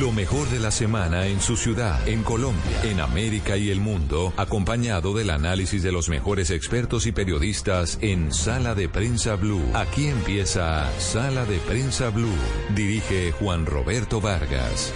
Lo mejor de la semana en su ciudad, en Colombia, en América y el mundo, acompañado del análisis de los mejores expertos y periodistas en Sala de Prensa Blue. Aquí empieza Sala de Prensa Blue. Dirige Juan Roberto Vargas.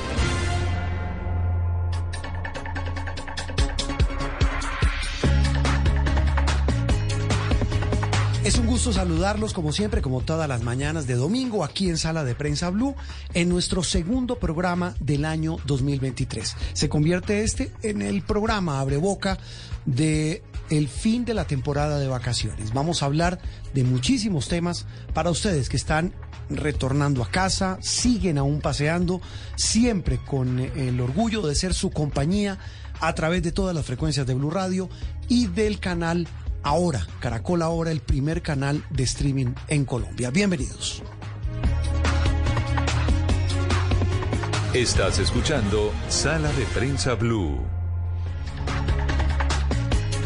Es un gusto saludarlos como siempre, como todas las mañanas de domingo, aquí en Sala de Prensa Blue, en nuestro segundo programa del año 2023. Se convierte este en el programa Abre Boca de el fin de la temporada de vacaciones. Vamos a hablar de muchísimos temas para ustedes que están retornando a casa, siguen aún paseando, siempre con el orgullo de ser su compañía a través de todas las frecuencias de Blue Radio y del canal Ahora, Caracol Ahora, el primer canal de streaming en Colombia. Bienvenidos. Estás escuchando Sala de Prensa Blue.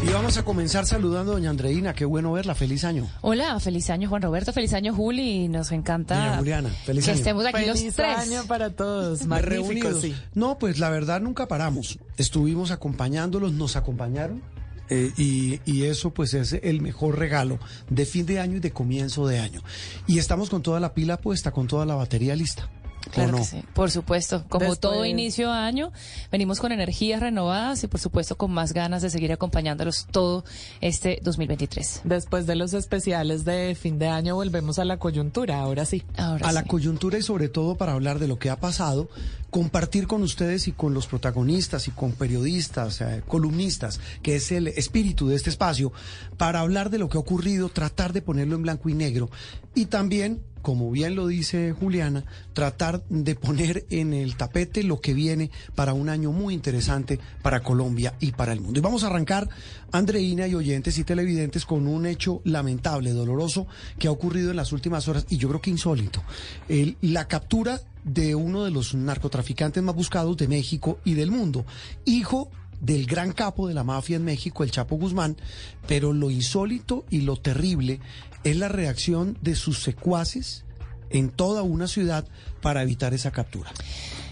Y vamos a comenzar saludando a doña Andreina. Qué bueno verla. Feliz año. Hola, feliz año Juan Roberto, feliz año Juli. Nos encanta Doña Juliana, feliz que año. estemos aquí Feliz los tres. año para todos. Magnífico, Reunidos. sí. No, pues la verdad nunca paramos. Estuvimos acompañándolos, nos acompañaron. Eh, y, y eso pues es el mejor regalo de fin de año y de comienzo de año. Y estamos con toda la pila puesta, con toda la batería lista. ¿O Claro no? que sí, por supuesto. Como Después- todo inicio de año, venimos con energías renovadas y por supuesto con más ganas de seguir acompañándolos todo este 2023. Después de los especiales de fin de año volvemos a la coyuntura, ahora sí. Ahora a la sí. coyuntura y sobre todo para hablar de lo que ha pasado, compartir con ustedes y con los protagonistas y con periodistas, eh, columnistas, que es el espíritu de este espacio, para hablar de lo que ha ocurrido, tratar de ponerlo en blanco y negro y también, como bien lo dice Juliana, tratar de poner en el tapete lo que viene para un año muy interesante para Colombia y para el mundo. Y vamos a arrancar, Andreina y oyentes y televidentes, con un hecho lamentable, doloroso, que ha ocurrido en las últimas horas y yo creo que insólito. La captura de uno de los narcotraficantes más buscados de México y del mundo, hijo del gran capo de la mafia en México, el Chapo Guzmán, pero lo insólito y lo terrible es la reacción de sus secuaces en toda una ciudad para evitar esa captura.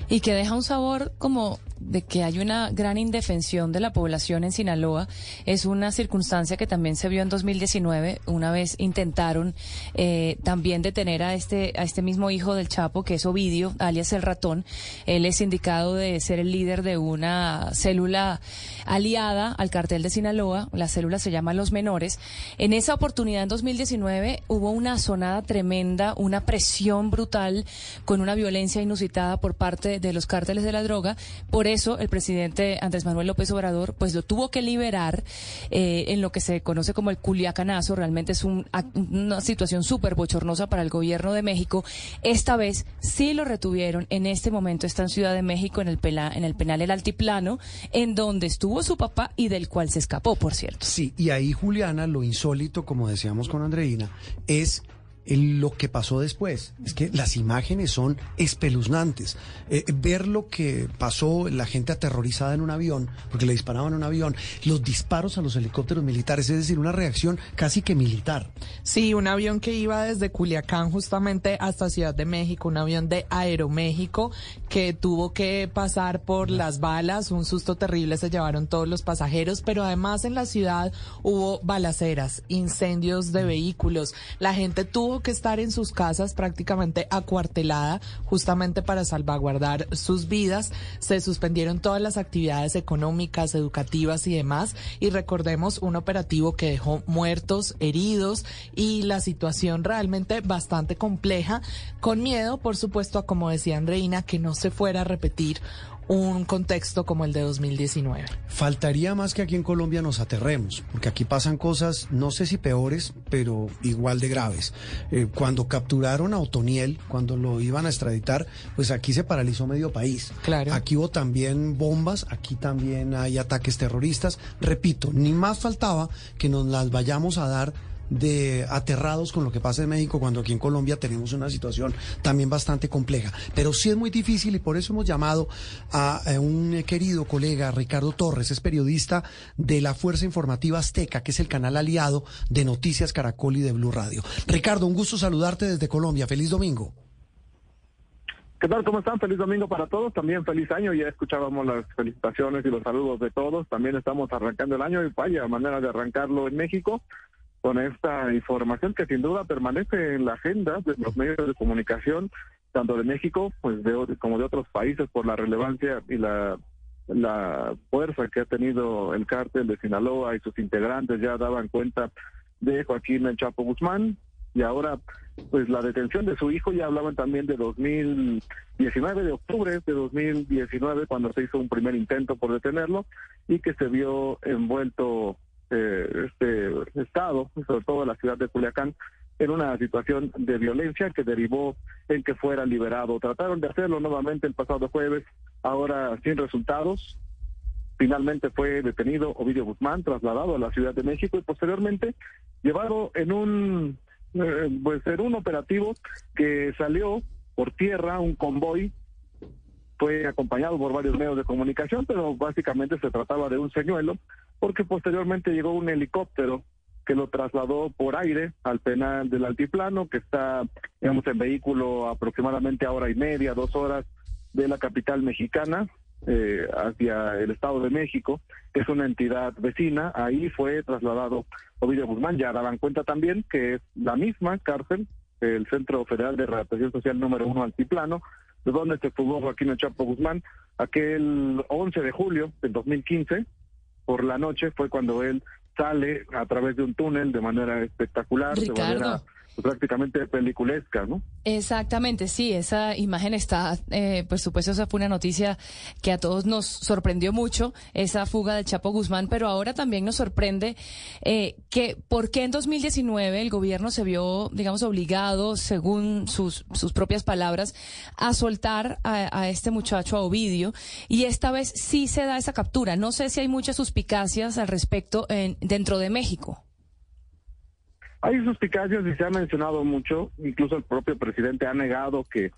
Y que deja un sabor como de que hay una gran indefensión de la población en Sinaloa. Es una circunstancia que también se vio en 2019. Una vez intentaron eh, también detener a este, a este mismo hijo del Chapo, que es Ovidio, alias el ratón. Él es indicado de ser el líder de una célula aliada al cartel de Sinaloa. La célula se llama Los Menores. En esa oportunidad, en 2019, hubo una sonada tremenda, una presión brutal con una violencia inusitada por parte de los cárteles de la droga. Por eso el presidente Andrés Manuel López Obrador pues lo tuvo que liberar eh, en lo que se conoce como el culiacanazo. Realmente es un- una situación súper bochornosa para el gobierno de México. Esta vez sí lo retuvieron. En este momento está en Ciudad de México en el, en el penal El Altiplano, en donde estuvo su papá y del cual se escapó, por cierto. Sí, y ahí Juliana, lo insólito, como decíamos con Andreina, es lo que pasó después. Es que las imágenes son espeluznantes. Eh, ver lo que pasó, la gente aterrorizada en un avión, porque le disparaban a un avión, los disparos a los helicópteros militares, es decir, una reacción casi que militar. Sí, un avión que iba desde Culiacán justamente hasta Ciudad de México, un avión de Aeroméxico que tuvo que pasar por las balas, un susto terrible, se llevaron todos los pasajeros, pero además en la ciudad hubo balaceras, incendios de vehículos, la gente tuvo que estar en sus casas prácticamente acuartelada justamente para salvaguardar sus vidas, se suspendieron todas las actividades económicas, educativas y demás, y recordemos un operativo que dejó muertos, heridos y la situación realmente bastante compleja, con miedo, por supuesto, a como decía Andreina, que no se fuera a repetir un contexto como el de 2019. Faltaría más que aquí en Colombia nos aterremos, porque aquí pasan cosas, no sé si peores, pero igual de graves. Eh, cuando capturaron a Otoniel, cuando lo iban a extraditar, pues aquí se paralizó medio país. Claro. Aquí hubo también bombas, aquí también hay ataques terroristas. Repito, ni más faltaba que nos las vayamos a dar de aterrados con lo que pasa en México cuando aquí en Colombia tenemos una situación también bastante compleja. Pero sí es muy difícil y por eso hemos llamado a, a un querido colega, Ricardo Torres, es periodista de la Fuerza Informativa Azteca, que es el canal aliado de Noticias Caracol y de Blue Radio. Ricardo, un gusto saludarte desde Colombia. Feliz domingo. ¿Qué tal? ¿Cómo están? Feliz domingo para todos. También feliz año. Ya escuchábamos las felicitaciones y los saludos de todos. También estamos arrancando el año y vaya manera de arrancarlo en México con esta información que sin duda permanece en la agenda de los medios de comunicación, tanto de México pues de, como de otros países por la relevancia y la, la fuerza que ha tenido el cártel de Sinaloa y sus integrantes. Ya daban cuenta de Joaquín El Chapo Guzmán, y ahora pues la detención de su hijo ya hablaban también de 2019 de octubre de 2019 cuando se hizo un primer intento por detenerlo y que se vio envuelto eh, este estado sobre todo la ciudad de Culiacán en una situación de violencia que derivó en que fuera liberado. Trataron de hacerlo nuevamente el pasado jueves ahora sin resultados. Finalmente fue detenido Ovidio Guzmán, trasladado a la Ciudad de México y posteriormente llevado en un eh, pues era un operativo que salió por tierra, un convoy, fue acompañado por varios medios de comunicación, pero básicamente se trataba de un señuelo, porque posteriormente llegó un helicóptero que lo trasladó por aire al penal del altiplano, que está, digamos, en vehículo aproximadamente a hora y media, dos horas de la capital mexicana, eh, hacia el Estado de México, que es una entidad vecina. Ahí fue trasladado Ovidio Guzmán. Ya daban cuenta también que es la misma cárcel, el Centro Federal de Redactación Social número uno Altiplano, de donde se fugó Joaquín Chapo Guzmán. Aquel 11 de julio del 2015, por la noche, fue cuando él sale a través de un túnel de manera espectacular, de manera prácticamente peliculesca, ¿no? Exactamente, sí, esa imagen está, eh, por supuesto, esa fue una noticia que a todos nos sorprendió mucho, esa fuga del Chapo Guzmán, pero ahora también nos sorprende eh, que por qué en 2019 el gobierno se vio, digamos, obligado, según sus, sus propias palabras, a soltar a, este muchacho, a Ovidio, y esta vez sí se da esa captura. No sé si hay muchas suspicacias al respecto en, dentro de México. Hay suspicacias y se ha mencionado mucho, incluso el propio presidente ha negado que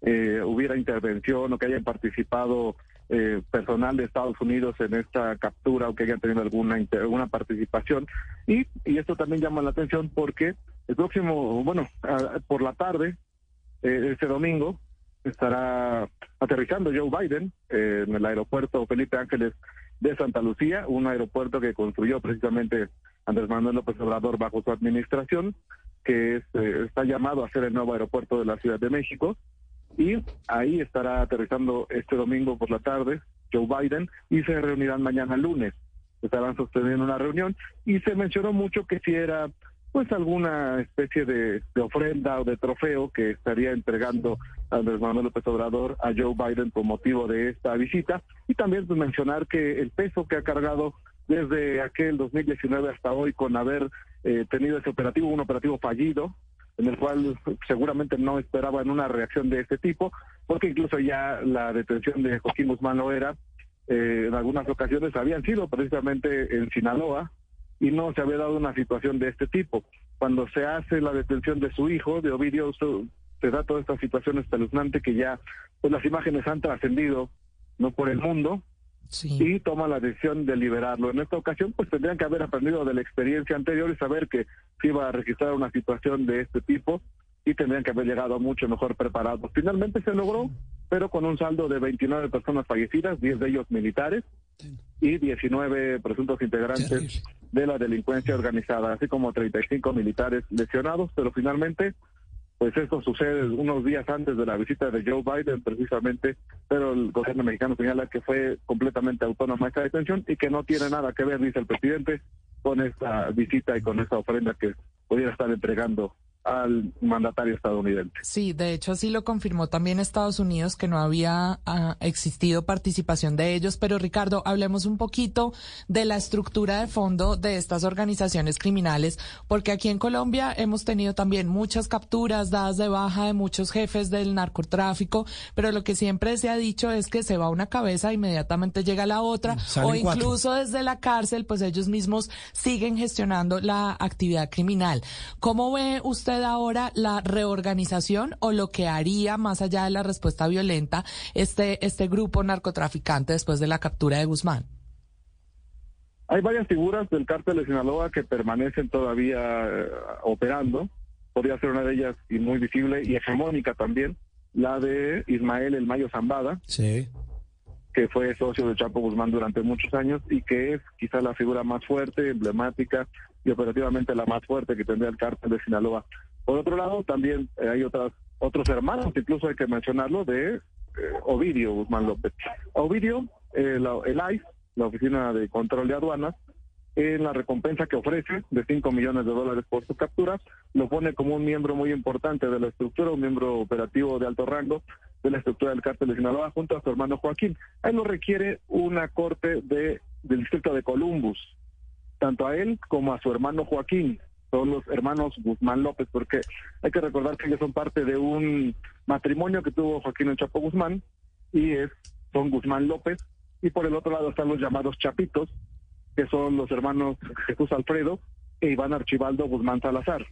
eh, hubiera intervención o que haya participado eh, personal de Estados Unidos en esta captura o que haya tenido alguna alguna participación. Y, esto también llama la atención porque el próximo bueno por la tarde eh, este domingo estará aterrizando Joe Biden en el aeropuerto Felipe Ángeles de Santa Lucía un aeropuerto que construyó precisamente Andrés Manuel López Obrador bajo su administración, que eh, está llamado a ser el nuevo aeropuerto de la Ciudad de México. Y ahí estará aterrizando este domingo por la tarde Joe Biden y se reunirán mañana lunes. Estarán sosteniendo una reunión y se mencionó mucho que si era pues alguna especie de, ofrenda o de trofeo que estaría entregando Andrés Manuel López Obrador a Joe Biden por motivo de esta visita. Y también pues, mencionar que el peso que ha cargado desde aquel 2019 hasta hoy con haber eh, tenido ese operativo, un operativo fallido, en el cual seguramente no esperaban una reacción de este tipo, porque incluso ya la detención de Joaquín Guzmán Loera eh, en algunas ocasiones habían sido precisamente en Sinaloa y no se había dado una situación de este tipo. Cuando se hace la detención de su hijo, de Ovidio, se da toda esta situación espeluznante que ya pues las imágenes han trascendido no por el mundo y toma la decisión de liberarlo. En esta ocasión, pues tendrían que haber aprendido de la experiencia anterior y saber que se iba a registrar una situación de este tipo y tendrían que haber llegado mucho mejor preparados. Finalmente se logró, pero con un saldo de 29 personas fallecidas, 10 de ellos militares y 19 presuntos integrantes de la delincuencia organizada, así como 35 militares lesionados, pero finalmente pues esto sucede unos días antes de la visita de Joe Biden precisamente, pero el gobierno mexicano señala que fue completamente autónoma esta detención y que no tiene nada que ver, dice el presidente, con esta visita y con esta ofrenda que pudiera estar entregando al mandatario estadounidense. Sí, de hecho así lo confirmó también Estados Unidos que no había ah, existido participación de ellos, pero Ricardo, hablemos un poquito de la estructura de fondo de estas organizaciones criminales, porque aquí en Colombia hemos tenido también muchas capturas dadas de baja de muchos jefes del narcotráfico, pero lo que siempre se ha dicho es que se va una cabeza inmediatamente llega la otra o incluso desde la cárcel, pues ellos mismos siguen gestionando la actividad criminal. ¿Cómo ve usted ahora la reorganización o lo que haría más allá de la respuesta violenta este, este grupo narcotraficante después de la captura de Guzmán? Hay varias figuras del cártel de Sinaloa que permanecen todavía eh, operando. Podría ser una de ellas y muy visible y hegemónica también, la de Ismael El Mayo Zambada, Sí. Que fue socio de Chapo Guzmán durante muchos años y que es quizá la figura más fuerte, emblemática y operativamente la más fuerte que tendría el cártel de Sinaloa. Por otro lado, también eh, hay otras otros hermanos, incluso hay que mencionarlo, de eh, Ovidio Guzmán López. Ovidio, eh, la- el ICE, la Oficina de Control de Aduanas, en la recompensa que ofrece de 5 millones de dólares por su captura, lo pone como un miembro muy importante de la estructura, un miembro operativo de alto rango de la estructura del cártel de Sinaloa junto a su hermano Joaquín. Ahí lo requiere una corte de, del distrito de Columbus, tanto a él como a su hermano Joaquín. Son los hermanos Guzmán López, porque hay que recordar que ellos son parte de un matrimonio que tuvo Joaquín el Chapo Guzmán, y es, son Guzmán López, y por el otro lado están los llamados Chapitos, que son los hermanos Jesús Alfredo e Iván Archibaldo Guzmán Salazar,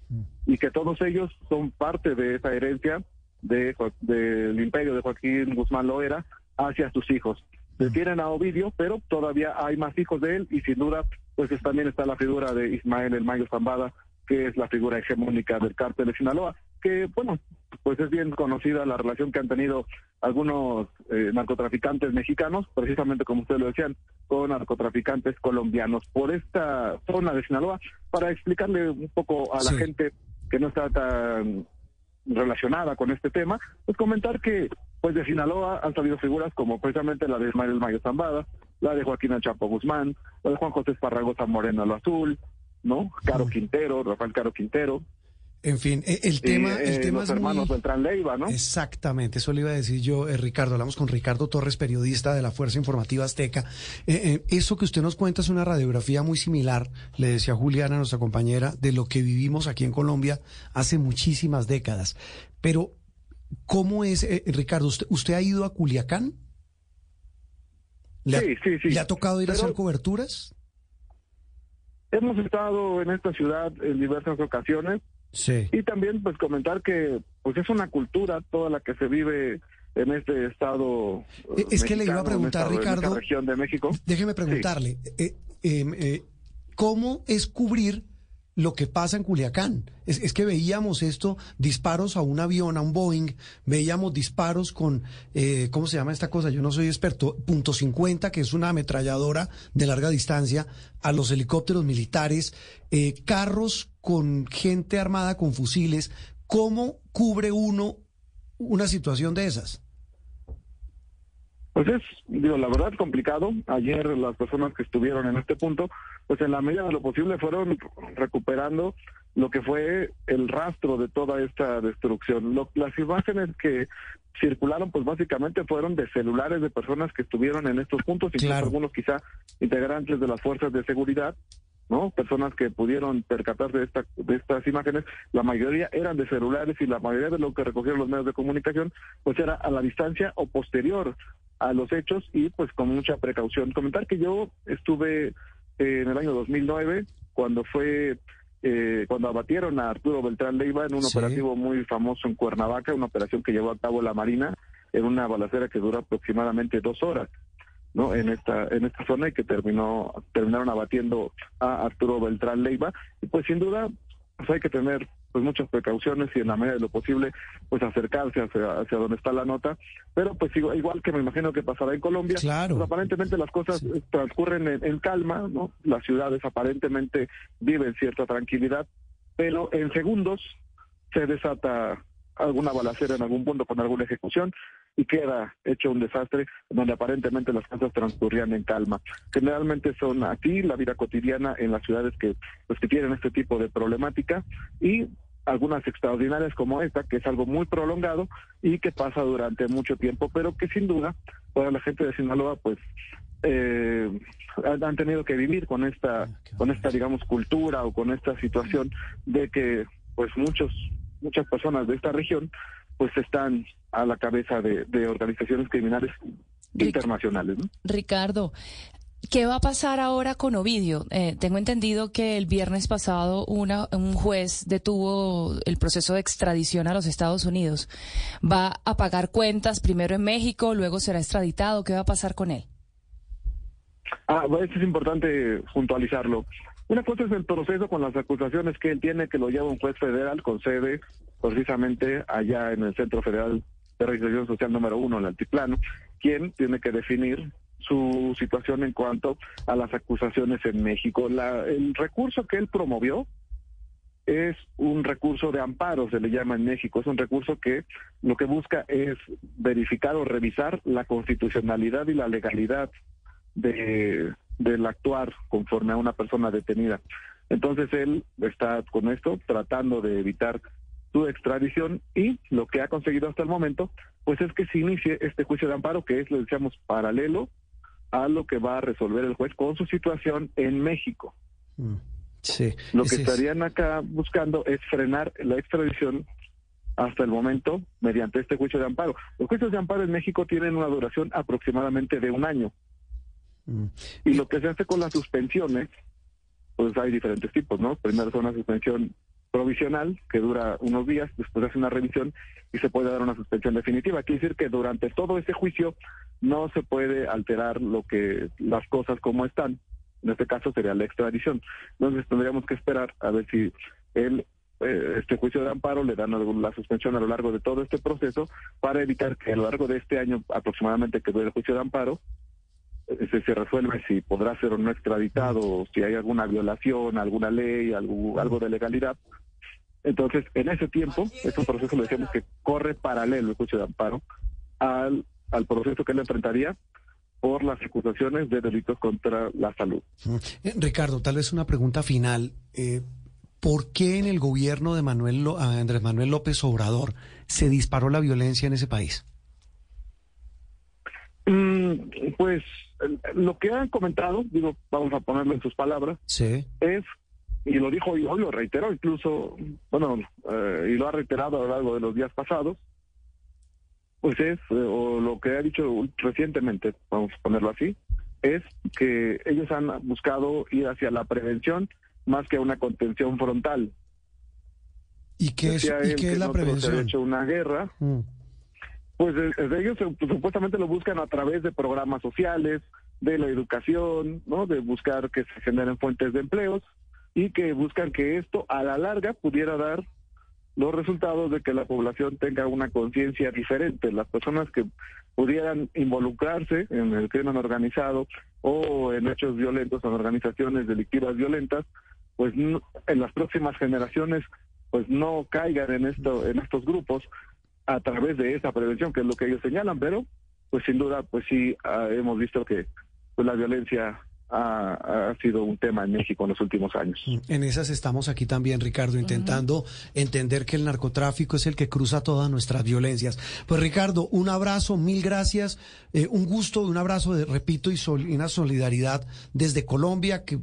y que todos ellos son parte de esa herencia de, Jo- del imperio de Joaquín Guzmán Loera hacia sus hijos. Detienen a Ovidio, pero todavía hay más hijos de él y sin duda, pues es- también está la figura de Ismael El Mayo Zambada, que es la figura hegemónica del cártel de Sinaloa, que bueno, pues es bien conocida la relación que han tenido algunos eh, narcotraficantes mexicanos, precisamente como ustedes lo decían, con narcotraficantes colombianos por esta zona de Sinaloa, para explicarle un poco a la Sí. gente que no está tan relacionada con este tema, pues comentar que pues de Sinaloa han salido figuras como precisamente la de Ismael Mayo Zambada, la de Joaquín El Chapo Guzmán, la de Juan José Esparragosa Moreno Lo Azul, ¿no? Caro Quintero, Rafael Caro Quintero, En fin, e- el y, tema, eh, el tema los es muy... hermanos Beltrán Leiva, ¿no? Exactamente, eso le iba a decir yo, eh, Ricardo. Hablamos con Ricardo Torres, periodista de la Fuerza Informativa Azteca. Eh, eh, eso que usted nos cuenta es una radiografía muy similar, le decía Juliana, nuestra compañera, de lo que vivimos aquí en Colombia hace muchísimas décadas. Pero, ¿cómo es, eh, Ricardo? ¿usted, ¿Usted ha ido a Culiacán? ¿Le ha, Sí, sí, sí. ¿Le ha tocado ir a hacer coberturas? Hemos estado en esta ciudad en diversas ocasiones Sí. y también pues comentar que pues es una cultura toda la que se vive en este estado. Eh, es que le iba a preguntar, esta- Ricardo, región de México. Déjeme preguntarle, eh, eh, eh, ¿cómo es cubrir lo que pasa en Culiacán? Es, es que veíamos esto, disparos a un avión, a un Boeing, veíamos disparos con, eh, ¿cómo se llama esta cosa? Yo no soy experto, punto .50, que es una ametralladora de larga distancia, a los helicópteros militares, eh, carros con gente armada con fusiles. ¿Cómo cubre uno una situación de esas? Pues es, digo, la verdad complicado. Ayer las personas que estuvieron en este punto, pues en la medida de lo posible fueron recuperando lo que fue el rastro de toda esta destrucción. Lo- las imágenes que circularon, pues básicamente fueron de celulares de personas que estuvieron en estos puntos, incluso Claro. algunos quizá integrantes de las fuerzas de seguridad, ¿no? Personas que pudieron percatarse de, esta, de estas imágenes, la mayoría eran de celulares y la mayoría de lo que recogieron los medios de comunicación, pues era a la distancia o posterior a los hechos y pues con mucha precaución. Comentar que yo estuve eh, en el año 2009 cuando fue eh, cuando abatieron a Arturo Beltrán Leiva en un Sí. operativo muy famoso en Cuernavaca, una operación que llevó a cabo la Marina en una balacera que duró aproximadamente dos horas. ¿No? en esta en esta zona y que terminó terminaron abatiendo a Arturo Beltrán Leiva y pues sin duda pues hay que tener pues muchas precauciones y en la medida de lo posible pues acercarse hacia, hacia donde está la nota pero pues igual, igual que me imagino que pasará en Colombia Claro. pues, aparentemente las cosas Sí. transcurren en, en calma no las ciudades aparentemente viven cierta tranquilidad pero en segundos se desata alguna balacera en algún punto con alguna ejecución y queda hecho un desastre donde aparentemente las cosas transcurrían en calma. Generalmente son así la vida cotidiana en las ciudades que pues que tienen este tipo de problemática y algunas extraordinarias como esta, que es algo muy prolongado y que pasa durante mucho tiempo, pero que sin duda para la gente de Sinaloa pues eh, han han tenido que vivir con esta con esta digamos cultura o con esta situación de que pues muchos muchas personas de esta región pues están a la cabeza de, de organizaciones criminales Ric- internacionales ¿no? Ricardo, ¿qué va a pasar ahora con Ovidio? Eh, tengo entendido que el viernes pasado una, un juez detuvo el proceso de extradición a los Estados Unidos. ¿Va a pagar cuentas primero en México, luego será extraditado? ¿Qué va a pasar con él? Ah, bueno, esto es importante puntualizarlo. Una cosa es el proceso con las acusaciones que él tiene, que lo lleva un juez federal con sede precisamente allá en el Centro Federal de reinserción social número uno, el altiplano, quien tiene que definir su situación en cuanto a las acusaciones en México. La, el recurso que él promovió es un recurso de amparo, se le llama en México. Es un recurso que lo que busca es verificar o revisar la constitucionalidad y la legalidad de, del actuar conforme a una persona detenida. Entonces él está con esto tratando de evitar su extradición y lo que ha conseguido hasta el momento, pues es que se inicie este juicio de amparo que es, lo decíamos, paralelo a lo que va a resolver el juez con su situación en México. Mm. Sí, lo que estarían acá buscando es frenar la extradición hasta el momento mediante este juicio de amparo. Los juicios de amparo en México tienen una duración aproximadamente de un año. Mm. Y lo que se hace con las suspensiones, pues hay diferentes tipos, ¿no? Primero son una suspensión provisional que dura unos días, después hace una revisión y se puede dar una suspensión definitiva. Quiere decir que durante todo ese juicio no se puede alterar lo que las cosas como están. En este caso sería la extradición. Entonces tendríamos que esperar a ver si él eh, este juicio de amparo le dan la suspensión a lo largo de todo este proceso para evitar que a lo largo de este año aproximadamente que dure el juicio de amparo se, se, resuelve si podrá ser o no extraditado, si hay alguna violación, alguna ley, algo, algo de legalidad, entonces, en ese tiempo, es un proceso, le decíamos que corre paralelo el juicio de amparo al, al proceso que él enfrentaría por las acusaciones de delitos contra la salud. Eh, Ricardo, tal vez una pregunta final. Eh, ¿Por qué en el gobierno de Manuel Andrés Manuel López Obrador se disparó la violencia en ese país? Mm, pues lo que han comentado, digo, vamos a ponerlo en sus palabras, sí. es y lo dijo y hoy lo reiteró incluso, bueno, eh, y lo ha reiterado a lo largo de los días pasados, pues es, eh, o lo que ha dicho recientemente, vamos a ponerlo así, es que ellos han buscado ir hacia la prevención más que a una contención frontal. ¿Y qué es, ¿y qué es la prevención? Se ha hecho una guerra. Mm. Pues de, ellos pues, supuestamente lo buscan a través de programas sociales, de la educación, ¿no? De buscar que se generen fuentes de empleos y que buscan que esto a la larga pudiera dar los resultados de que la población tenga una conciencia diferente. Las personas que pudieran involucrarse en el crimen organizado o en hechos violentos, en organizaciones delictivas violentas, pues en las próximas generaciones pues no caigan en esto en estos grupos a través de esa prevención que es lo que ellos señalan, pero pues sin duda pues sí ah, hemos visto que pues la violencia ha, sido un tema en México en los últimos años. Mm, en esas estamos aquí también, Ricardo, intentando entender que el narcotráfico es el que cruza todas nuestras violencias. Pues Ricardo, un abrazo, mil gracias, eh, un gusto, un abrazo, de, repito, y, y una solidaridad desde Colombia que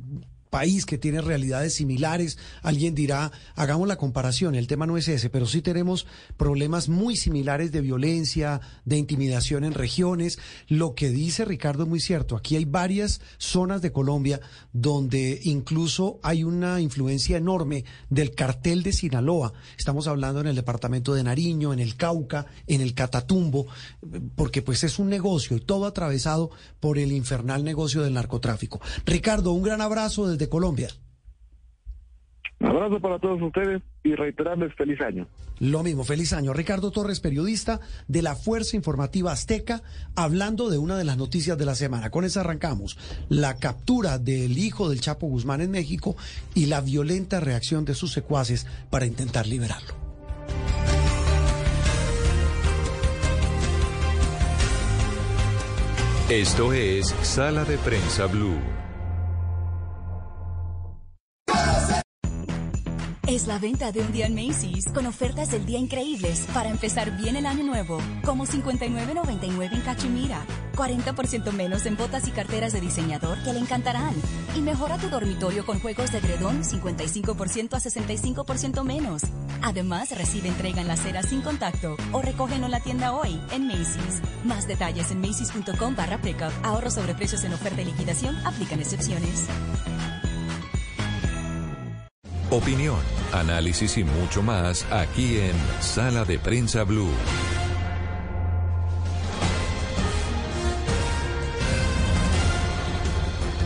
país que tiene realidades similares. Alguien dirá, hagamos la comparación, el tema no es ese, pero sí tenemos problemas muy similares de violencia, de intimidación en regiones. Lo que dice Ricardo es muy cierto. Aquí hay varias zonas de Colombia donde incluso hay una influencia enorme del cartel de Sinaloa. Estamos hablando en el departamento de Nariño, en el Cauca, en el Catatumbo, porque pues es un negocio y todo atravesado por el infernal negocio del narcotráfico. Ricardo, un gran abrazo desde Colombia. Un abrazo para todos ustedes y reiterarles feliz año. Lo mismo, feliz año. Ricardo Torres, periodista de la Fuerza Informativa Azteca, hablando de una de las noticias de la semana. Con eso arrancamos. La captura del hijo del Chapo Guzmán en México y la violenta reacción de sus secuaces para intentar liberarlo. Esto es Sala de Prensa Blue. Es la venta de un día en Macy's con ofertas del día increíbles para empezar bien el año nuevo, como 59.99 en Cachemira, 40% menos en botas y carteras de diseñador que le encantarán. Y mejora tu dormitorio con juegos de gredón 55% a 65% menos. Además, recibe entrega en la acera sin contacto o recógelo en la tienda hoy en Macy's. Más detalles en macy's.com barra pickup. Ahorro sobre precios en oferta y liquidación. Aplican excepciones. Opinión, análisis y mucho más aquí en Sala de Prensa Blue.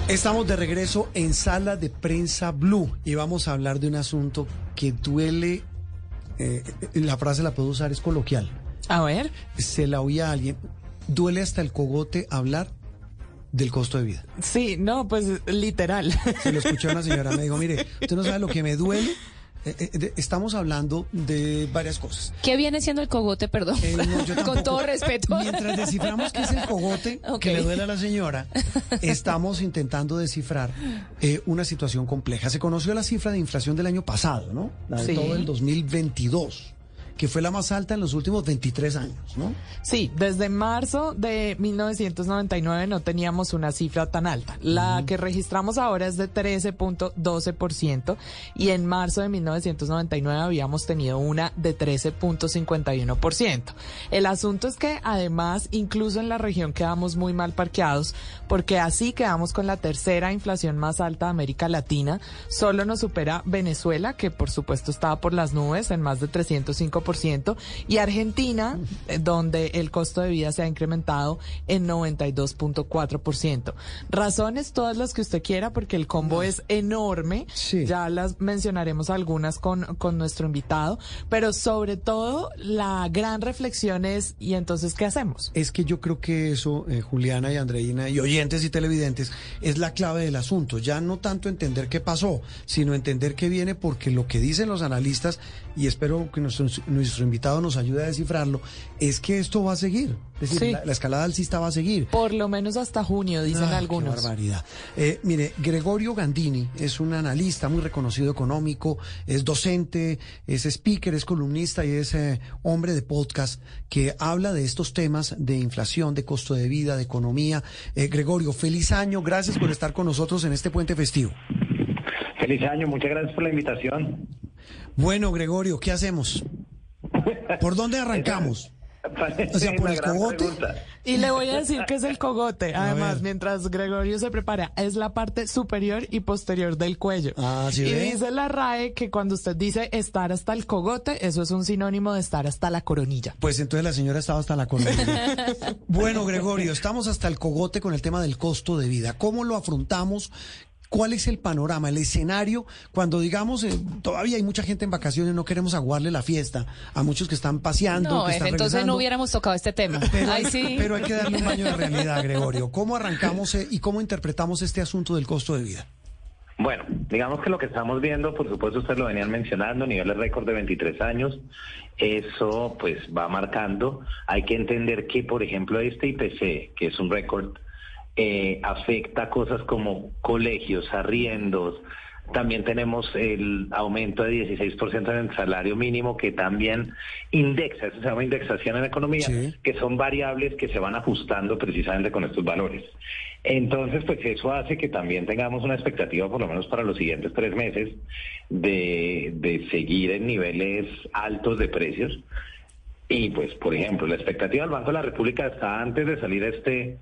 Estamos de regreso en Sala de Prensa Blue y vamos a hablar de un asunto que duele, eh, la frase la puedo usar, es coloquial, A ver. Se la oía a alguien. ¿Duele hasta el cogote hablar del costo de vida? Sí, no, pues literal. Se lo escuché a una señora, me dijo, mire, usted no sabe lo que me duele estamos hablando de varias cosas. ¿Qué viene siendo el cogote, perdón? Eh, Con todo respeto. Mientras desciframos qué es el cogote que le duele a la señora, estamos intentando descifrar una situación compleja. Se conoció la cifra de inflación del año pasado, ¿no? La de todo el 2022 que fue la más alta en los últimos 23 años, ¿no? Sí, desde marzo de 1999 no teníamos una cifra tan alta. La que registramos ahora es de 13.12% y en marzo de 1999 habíamos tenido una de 13.51%. El asunto es que además incluso en la región quedamos muy mal parqueados porque así quedamos con la tercera inflación más alta de América Latina. Solo nos supera Venezuela, que por supuesto estaba por las nubes en más de 305% y Argentina, eh, donde el costo de vida se ha incrementado en 92.4%. Razones todas las que usted quiera, porque el combo es enorme. Ya las mencionaremos algunas con, con nuestro invitado, pero sobre todo la gran reflexión es, ¿y entonces qué hacemos? Es que yo creo que eso, eh, Juliana y Andreina y oyentes y televidentes, es la clave del asunto. Ya no tanto entender qué pasó, sino entender qué viene, porque lo que dicen los analistas, y espero que nuestros nuestro invitado nos ayude a descifrarlo, es que esto va a seguir. Es decir, la, escalada alcista va a seguir. Por lo menos hasta junio, dicen ah, algunos. Qué barbaridad. Eh, mire, Gregorio Gandini es un analista muy reconocido económico, es docente, es speaker, es columnista y es eh, hombre de podcast que habla de estos temas de inflación, de costo de vida, de economía. Eh, Gregorio, feliz año. Gracias por estar con nosotros en este puente festivo. Feliz año, muchas gracias por la invitación. Bueno, Gregorio, ¿qué hacemos? ¿Por dónde arrancamos? O sea, por el cogote. Y le voy a decir que es el cogote. Además, mientras Gregorio se prepara, es la parte superior y posterior del cuello. Ah, y dice la RAE que cuando usted dice estar hasta el cogote, eso es un sinónimo de estar hasta la coronilla. Pues entonces la señora estaba hasta la coronilla. bueno, Gregorio, estamos hasta el cogote con el tema del costo de vida. ¿Cómo lo afrontamos? ¿Cuál es el panorama, el escenario cuando digamos eh, todavía hay mucha gente en vacaciones, no queremos aguarle la fiesta a muchos que están paseando? No, que están entonces no hubiéramos tocado este tema. Pero, hay, pero hay que darle un baño de realidad, Gregorio. ¿Cómo arrancamos eh, y cómo interpretamos este asunto del costo de vida? Bueno, digamos que lo que estamos viendo, por supuesto ustedes lo venían mencionando, niveles récord de 23 años, eso pues va marcando. Hay que entender que, por ejemplo, este IPC, que es un récord eh, afecta cosas como colegios, arriendos, también tenemos el aumento de 16% en el salario mínimo que también indexa, eso se llama indexación en economía, que son variables que se van ajustando precisamente con estos valores. Entonces, pues eso hace que también tengamos una expectativa, por lo menos para los siguientes tres meses, de, de seguir en niveles altos de precios. Y pues, por ejemplo, la expectativa del Banco de la República está antes de salir este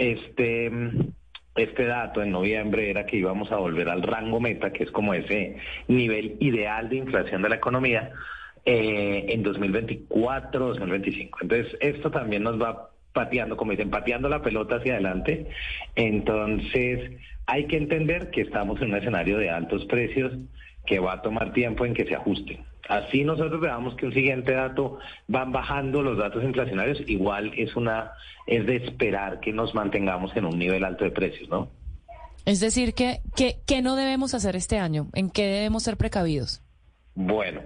este, este dato en noviembre era que íbamos a volver al rango meta, que es como ese nivel ideal de inflación de la economía, eh, en 2024, 2025. Entonces, esto también nos va pateando, como dicen, pateando la pelota hacia adelante. Entonces, hay que entender que estamos en un escenario de altos precios que va a tomar tiempo en que se ajusten. Así nosotros veamos que un siguiente dato van bajando los datos inflacionarios, igual es una es de esperar que nos mantengamos en un nivel alto de precios, ¿no? Es decir, que, que, no debemos hacer este año, ¿en qué debemos ser precavidos? Bueno,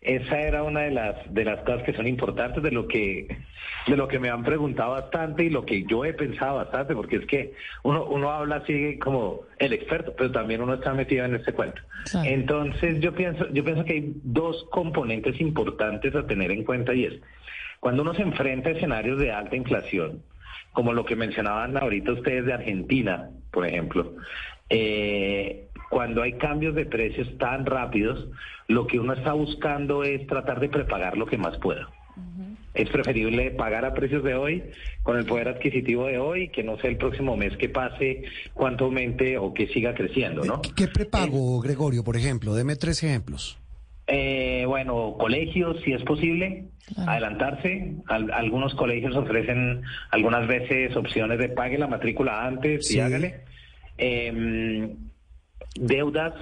esa era una de las de las cosas que son importantes de lo que de lo que me han preguntado bastante y lo que yo he pensado bastante porque es que uno uno habla así como el experto pero también uno está metido en este cuento. Entonces yo pienso yo pienso que hay dos componentes importantes a tener en cuenta y es cuando uno se enfrenta a escenarios de alta inflación como lo que mencionaban ahorita ustedes de Argentina por ejemplo eh, cuando hay cambios de precios tan rápidos, lo que uno está buscando es tratar de prepagar lo que más pueda. Es preferible pagar a precios de hoy, con el poder adquisitivo de hoy, que no sea el próximo mes que pase, cuánto aumente o que siga creciendo, ¿no? ¿Qué prepago, eh, Gregorio, por ejemplo? Deme tres ejemplos. Eh, bueno, colegios, si es posible, adelantarse. algunos colegios ofrecen algunas veces opciones de pague la matrícula antes y hágale. Eh, deudas,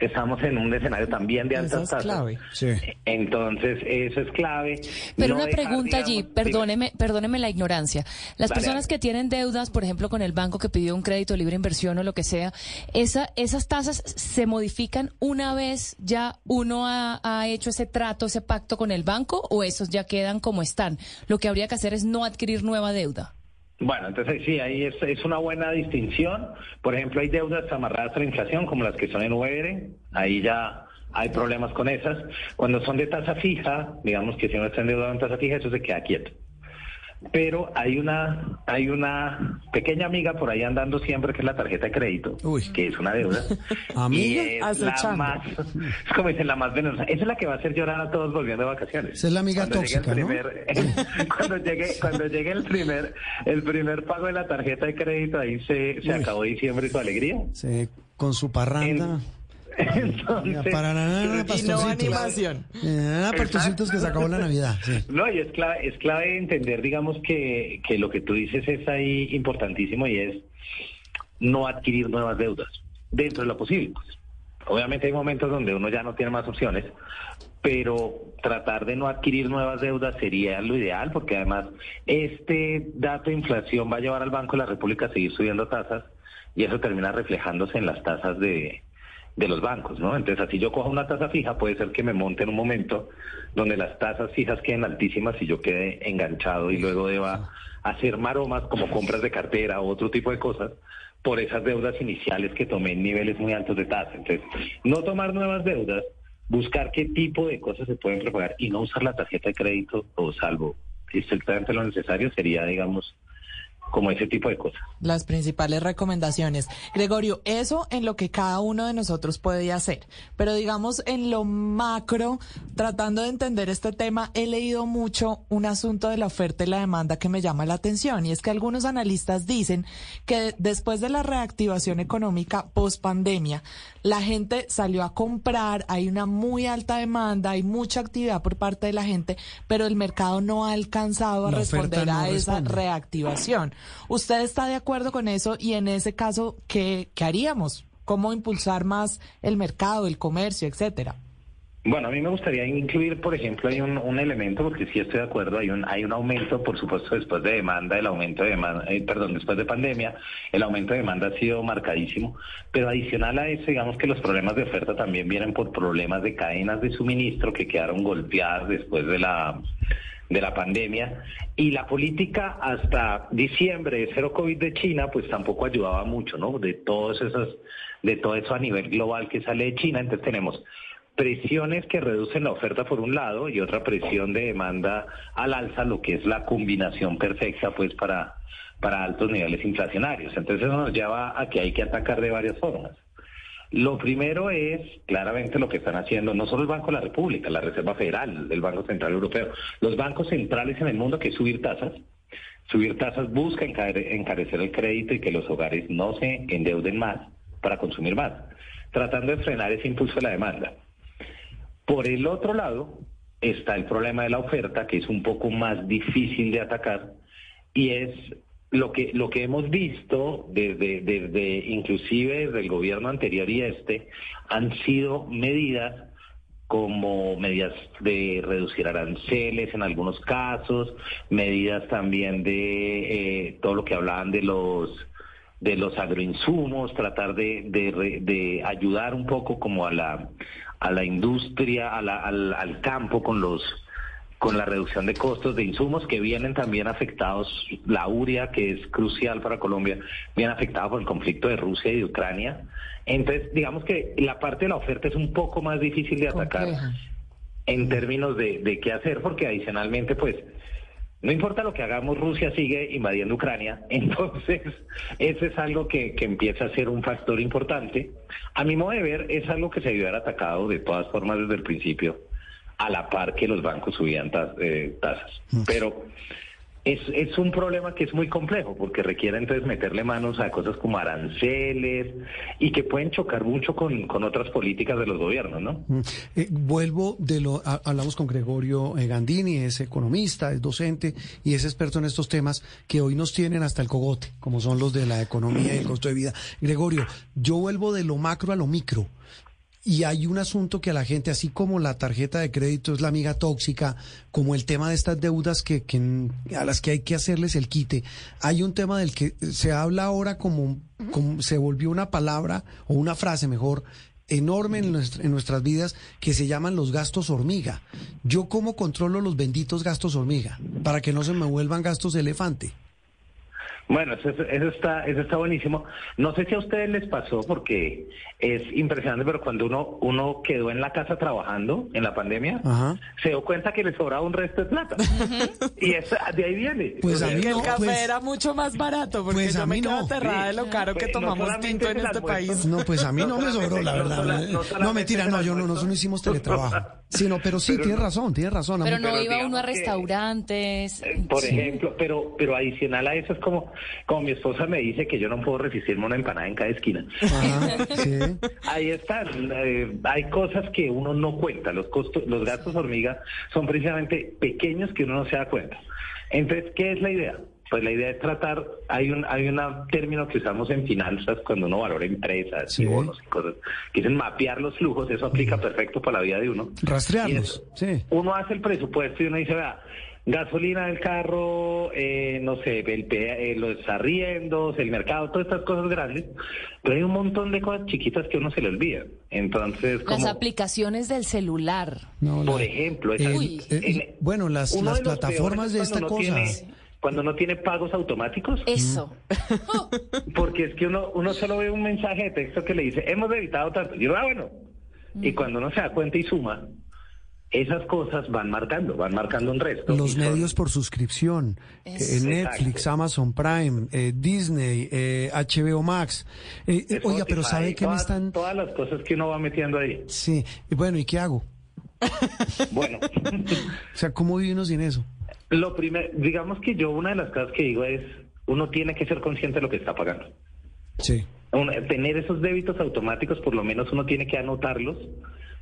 estamos en un escenario también de altas es tasas. clave. Sí. Entonces, eso es clave. Pero No una dejar, pregunta allí, perdóneme, perdóneme la ignorancia. Las Dale, personas dale. que tienen deudas, por ejemplo, con el banco que pidió un crédito de libre inversión o lo que sea, esa, esas tasas se modifican una vez ya uno ha, ha hecho ese trato, ese pacto con el banco, o esos ya quedan como están. Lo que habría que hacer es no adquirir nueva deuda. Bueno, entonces sí, ahí es, es una buena distinción. Por ejemplo, hay deudas amarradas a la inflación, como las que son en UER, ahí ya hay problemas con esas. Cuando son de tasa fija, digamos que si uno está endeudado en tasa fija, eso se queda quieto. Pero hay una, hay una pequeña amiga por ahí andando siempre que es la tarjeta de crédito, Uy. que es una deuda. ¿Amiga? Y es la más, es como dicen, la más venenosa. Esa es la que va a hacer llorar a todos volviendo de vacaciones. Esa es la amiga Cuando llegue tóxica, cuando llegue, cuando llegue el primer, el primer pago de la tarjeta de crédito, ahí se, se Uy. acabó diciembre y su alegría. Sí, con su parranda. Entonces, Para nada, Y no animación. Pastorcitos que se acabó la Navidad. Sí. No, y es clave, es clave entender, digamos, que, que lo que tú dices es ahí importantísimo y es no adquirir nuevas deudas dentro de lo posible. Obviamente hay momentos donde uno ya no tiene más opciones, pero tratar de no adquirir nuevas deudas sería lo ideal, porque además este dato de inflación va a llevar al Banco de la República a seguir subiendo tasas y eso termina reflejándose en las tasas de, de los bancos, ¿no? Entonces, así yo cojo una tasa fija, puede ser que me monte en un momento donde las tasas fijas queden altísimas y yo quede enganchado y luego deba hacer maromas como compras de cartera o otro tipo de cosas por esas deudas iniciales que tomé en niveles muy altos de tasa. Entonces, no tomar nuevas deudas, buscar qué tipo de cosas se pueden prepagar y no usar la tarjeta de crédito o salvo estrictamente lo necesario sería, digamos, como ese tipo de cosas. Las principales recomendaciones. Gregorio, eso en lo que cada uno de nosotros puede hacer. Pero digamos en lo macro, tratando de entender este tema, he leído mucho un asunto de la oferta y la demanda que me llama la atención. Y es que algunos analistas dicen que después de la reactivación económica post pandemia, la gente salió a comprar, hay una muy alta demanda, hay mucha actividad por parte de la gente, pero el mercado no ha alcanzado a La responder no a esa responde. reactivación. ¿Usted está de acuerdo con eso? Y en ese caso, ¿qué, qué haríamos? ¿Cómo impulsar más el mercado, el comercio, etcétera? Bueno, a mí me gustaría incluir, por ejemplo, hay un, elemento, porque sí estoy de acuerdo, hay un, hay un aumento, por supuesto, después de demanda, el aumento de demanda, eh, perdón, después de pandemia, el aumento de demanda ha sido marcadísimo, pero adicional a eso, digamos que los problemas de oferta también vienen por problemas de cadenas de suministro que quedaron golpeadas después de la de la pandemia y la política hasta diciembre de cero COVID de China pues tampoco ayudaba mucho, ¿no? De todos esos de todo eso a nivel global que sale de China, entonces tenemos presiones que reducen la oferta por un lado y otra presión de demanda al alza, lo que es la combinación perfecta pues para, para altos niveles inflacionarios. Entonces eso nos lleva a que hay que atacar de varias formas. Lo primero es claramente lo que están haciendo no solo el Banco de la República, la Reserva Federal, el Banco Central Europeo, los bancos centrales en el mundo que es subir tasas. Subir tasas busca encare- encarecer el crédito y que los hogares no se endeuden más para consumir más, tratando de frenar ese impulso de la demanda. Por el otro lado está el problema de la oferta, que es un poco más difícil de atacar, y es lo que lo que hemos visto desde, desde inclusive desde el gobierno anterior y este han sido medidas como medidas de reducir aranceles en algunos casos, medidas también de eh, todo lo que hablaban de los de los agroinsumos, tratar de, de, de ayudar un poco como a la a la industria, a la- al, al campo con los con la reducción de costos de insumos que vienen también afectados, la uria, que es crucial para Colombia, viene afectada por el conflicto de Rusia y de Ucrania. Entonces, digamos que la parte de la oferta es un poco más difícil de atacar Compleja. en términos de, de qué hacer, porque adicionalmente, pues, no importa lo que hagamos, Rusia sigue invadiendo Ucrania, entonces eso es algo que, que empieza a ser un factor importante. A mi modo de ver, es algo que se debió haber atacado de todas formas desde el principio, a la par que los bancos subían tas- eh, tasas. Pero es, es un problema que es muy complejo, porque requiere entonces meterle manos a cosas como aranceles y que pueden chocar mucho con, con otras políticas de los gobiernos, ¿no? Mm. Eh, vuelvo de lo, hablamos con Gregorio eh, Gandini, es economista, es docente y es experto en estos temas que hoy nos tienen hasta el cogote, como son los de la economía y el costo de vida. Gregorio, yo vuelvo de lo macro a lo micro. Y hay un asunto que a la gente, así como la tarjeta de crédito es la amiga tóxica, como el tema de estas deudas que, que a las que hay que hacerles el quite, hay un tema del que se habla ahora como, como se volvió una palabra o una frase mejor enorme en, en, nuestras vidas que se llaman los gastos hormiga. Yo cómo controlo los benditos gastos hormiga para que no se me vuelvan gastos elefante. Bueno, eso, está, eso está buenísimo. No sé si a ustedes les pasó porque es impresionante, pero cuando uno, uno quedó en la casa trabajando en la pandemia, se dio cuenta que le sobraba un resto de plata. y de ahí viene. Pues a mí el café pues era mucho más barato porque pues yo me quedo aterrada de lo caro que pues tomamos tinto en este país. No, pues a mí no, me sobró, la verdad. No, mentira, no, yo no, nosotros no hicimos teletrabajo. Sí, no, pero sí, tiene razón, tiene razón. Pero no iba uno a restaurantes. Por ejemplo, pero, pero adicional a eso es como como mi esposa me dice que yo no puedo resistirme una empanada en cada esquina. Ahí está. Eh, hay cosas que uno no cuenta. Los costos, los gastos hormiga son precisamente pequeños que uno no se da cuenta. Entonces, ¿qué es la idea? Pues la idea es tratar, hay un hay un término que usamos en finanzas cuando uno valora empresas y bonos y cosas, que dicen mapear los flujos, eso aplica perfecto para la vida de uno. Rastrearlos, sí. Uno hace el presupuesto y uno dice, vea, gasolina del carro, eh, no sé, el, eh, los arriendos, el mercado, todas estas cosas grandes, pero hay un montón de cosas chiquitas que uno se le olvida. Entonces, las aplicaciones del celular, por ejemplo, bueno, las, las plataformas de esta cosa. cuando no tiene pagos automáticos. Eso. Porque es que uno, uno solo ve un mensaje de texto que le dice, hemos debitado tanto. Y uno, ah, bueno. Y cuando uno se da cuenta y suma, esas cosas van marcando, van marcando un resto. Los medios por suscripción, eh, Netflix, Amazon Prime, eh, Disney, eh, HBO Max. oiga, pero ¿sabe qué me están...? Todas las cosas que uno va metiendo ahí. Sí, bueno, ¿y qué hago? bueno. o sea, ¿cómo vive uno sin eso? Lo primero, digamos que yo una de las cosas que digo es, uno tiene que ser consciente de lo que está pagando. Sí. tener esos débitos automáticos, por lo menos uno tiene que anotarlos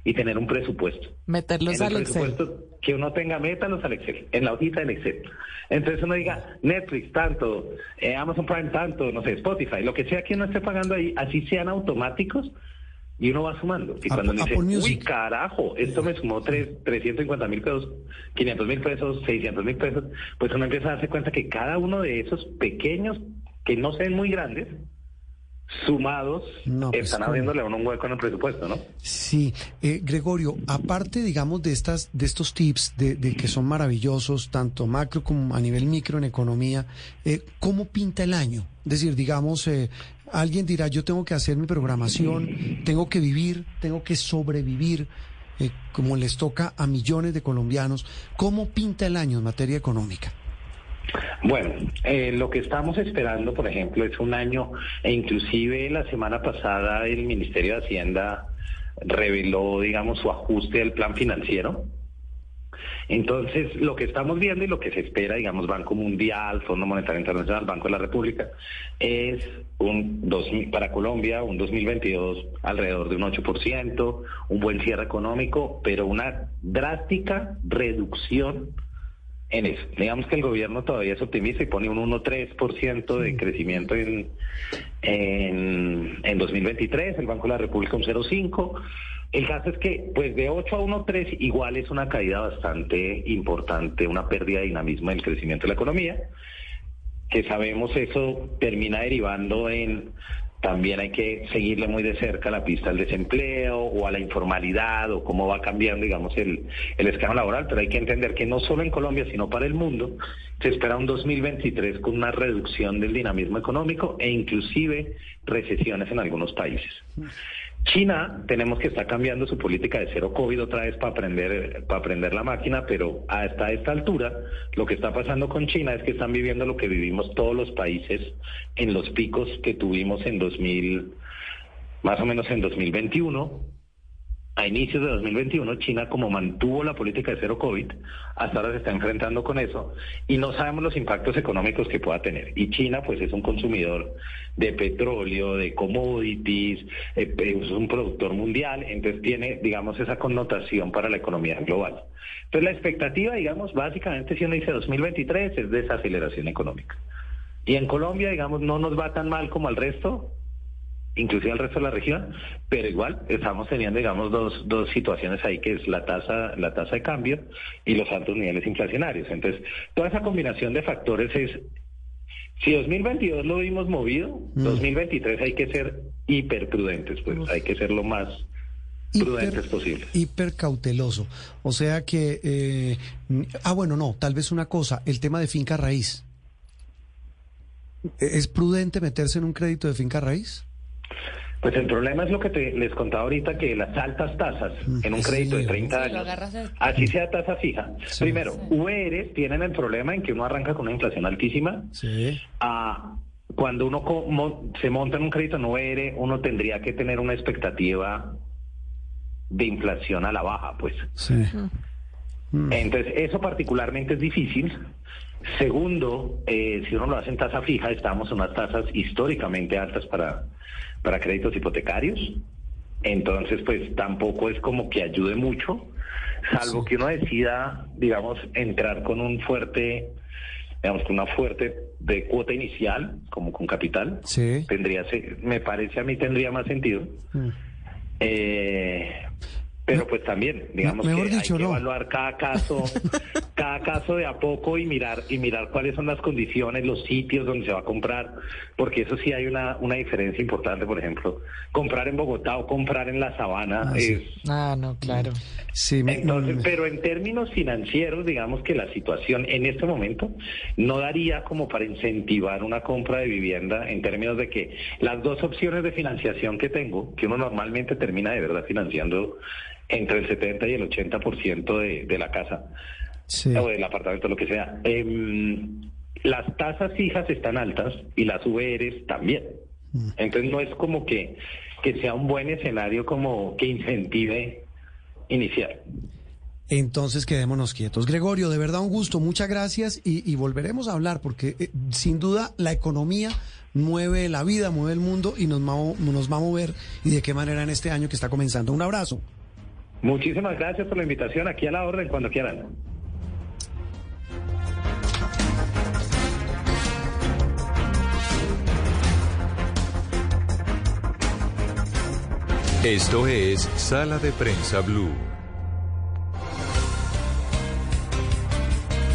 y tener un presupuesto. Meterlos al Excel. Que uno tenga, métalos al Excel, en la hojita del Excel. Entonces uno diga, Netflix tanto, eh, Amazon Prime tanto, no sé, Spotify, lo que sea que uno esté pagando ahí, así sean automáticos, y uno va sumando. Y cuando dice, uy, carajo, esto me sumó tres, 350 mil pesos, 500 mil pesos, 600 mil pesos, pues uno empieza a darse cuenta que cada uno de esos pequeños, que no sean muy grandes, sumados pues, están abriéndole un hueco en el presupuesto, ¿no? Sí, eh, Gregorio, aparte, digamos, de estas, de estos tips de, que son maravillosos, tanto macro como a nivel micro en economía, eh, ¿cómo pinta el año? Es decir, digamos, eh, alguien dirá, yo tengo que hacer mi programación, tengo que vivir, tengo que sobrevivir, como les toca a millones de colombianos. ¿Cómo pinta el año en materia económica? Bueno, eh, lo que estamos esperando, por ejemplo, es un año, e inclusive la semana pasada el Ministerio de Hacienda reveló, digamos, su ajuste del plan financiero. Entonces, lo que estamos viendo y lo que se espera, digamos, Banco Mundial, Fondo Monetario Internacional, Banco de la República, es un dos, para Colombia un 2022 alrededor de un 8%, un buen cierre económico, pero una drástica reducción en eso. Digamos que el gobierno todavía es optimista y pone un 1,3% de crecimiento en, en, en 2023, el Banco de la República un 0,5%. El caso es que, pues de 8 a 1,3 igual es una caída bastante importante, una pérdida de dinamismo del crecimiento de la economía, que sabemos eso termina derivando en también hay que seguirle muy de cerca la pista al desempleo o a la informalidad o cómo va cambiando, digamos, el, el laboral, pero hay que entender que no solo en Colombia, sino para el mundo, se espera un 2023 con una reducción del dinamismo económico e inclusive recesiones en algunos países. China tenemos que estar cambiando su política de cero COVID otra vez para aprender, para aprender la máquina, pero hasta esta altura lo que está pasando con China es que están viviendo lo que vivimos todos los países en los picos que tuvimos en 2000, más o menos en 2021 a inicios de 2021, China, como mantuvo la política de cero COVID, hasta ahora se está enfrentando con eso y no sabemos los impactos económicos que pueda tener. Y China, pues, es un consumidor de petróleo, de commodities, eh, es un productor mundial, entonces tiene, digamos, esa connotación para la economía global. Entonces, la expectativa, digamos, básicamente, si uno dice 2023, es desaceleración económica. Y en Colombia, digamos, no nos va tan mal como al resto, inclusive al resto de la región, pero igual estamos teniendo, digamos, dos, dos situaciones ahí, que es la tasa, la tasa de cambio y los altos niveles inflacionarios. Entonces, toda esa combinación de factores es, si 2022 lo vimos movido, 2023 hay que ser hiperprudentes, pues hay que ser lo más prudentes posible. Hiper cauteloso. O sea que, eh, ah, bueno, no, tal vez una cosa, el tema de finca raíz. ¿Es prudente meterse en un crédito de finca raíz? Pues el problema es lo que te, les contaba ahorita, que las altas tasas Mm, en un crédito de lío. 30 Sí, lo años, así sea tasa fija. Sí. Primero, UERs tienen el problema en que uno arranca con una inflación altísima. Sí. Ah, cuando uno se monta en un crédito en UER, uno tendría que tener una expectativa de inflación a la baja, pues. Sí. Mm. Entonces, eso particularmente es difícil. Segundo, eh, si uno lo hace en tasa fija, estamos en unas tasas históricamente altas para, para créditos hipotecarios. Entonces, pues tampoco es como que ayude mucho, salvo que uno decida, digamos, entrar con un fuerte, digamos, con una fuerte de cuota inicial, como con capital. Sí. Tendría, se- me parece a mí tendría más sentido. Mm. Eh, pero pues también, digamos Mejor que dicho, hay que no. evaluar cada caso, cada caso de a poco y mirar y mirar cuáles son las condiciones, los sitios donde se va a comprar, porque eso sí hay una una diferencia importante, por ejemplo, comprar en Bogotá o comprar en la Sabana Ah, sí. es Ah, no, claro. Sí, me- entonces, mm, pero en términos financieros, digamos que la situación en este momento no daría como para incentivar una compra de vivienda en términos de que las dos opciones de financiación que tengo, que uno normalmente termina de verdad financiando entre el 70 y el 80% de, de la casa sí. o del apartamento, lo que sea, em, las tasas fijas están altas y las VRs también. Entonces no es como que, que sea un buen escenario como que incentive iniciar. Entonces quedémonos quietos. Gregorio, de verdad un gusto, muchas gracias y, y volveremos a hablar porque eh, sin duda la economía mueve la vida, mueve el mundo y nos va, nos va a mover y de qué manera en este año que está comenzando. Un abrazo. Muchísimas gracias por la invitación. Aquí a la orden cuando quieran. Esto es Sala de Prensa Blue.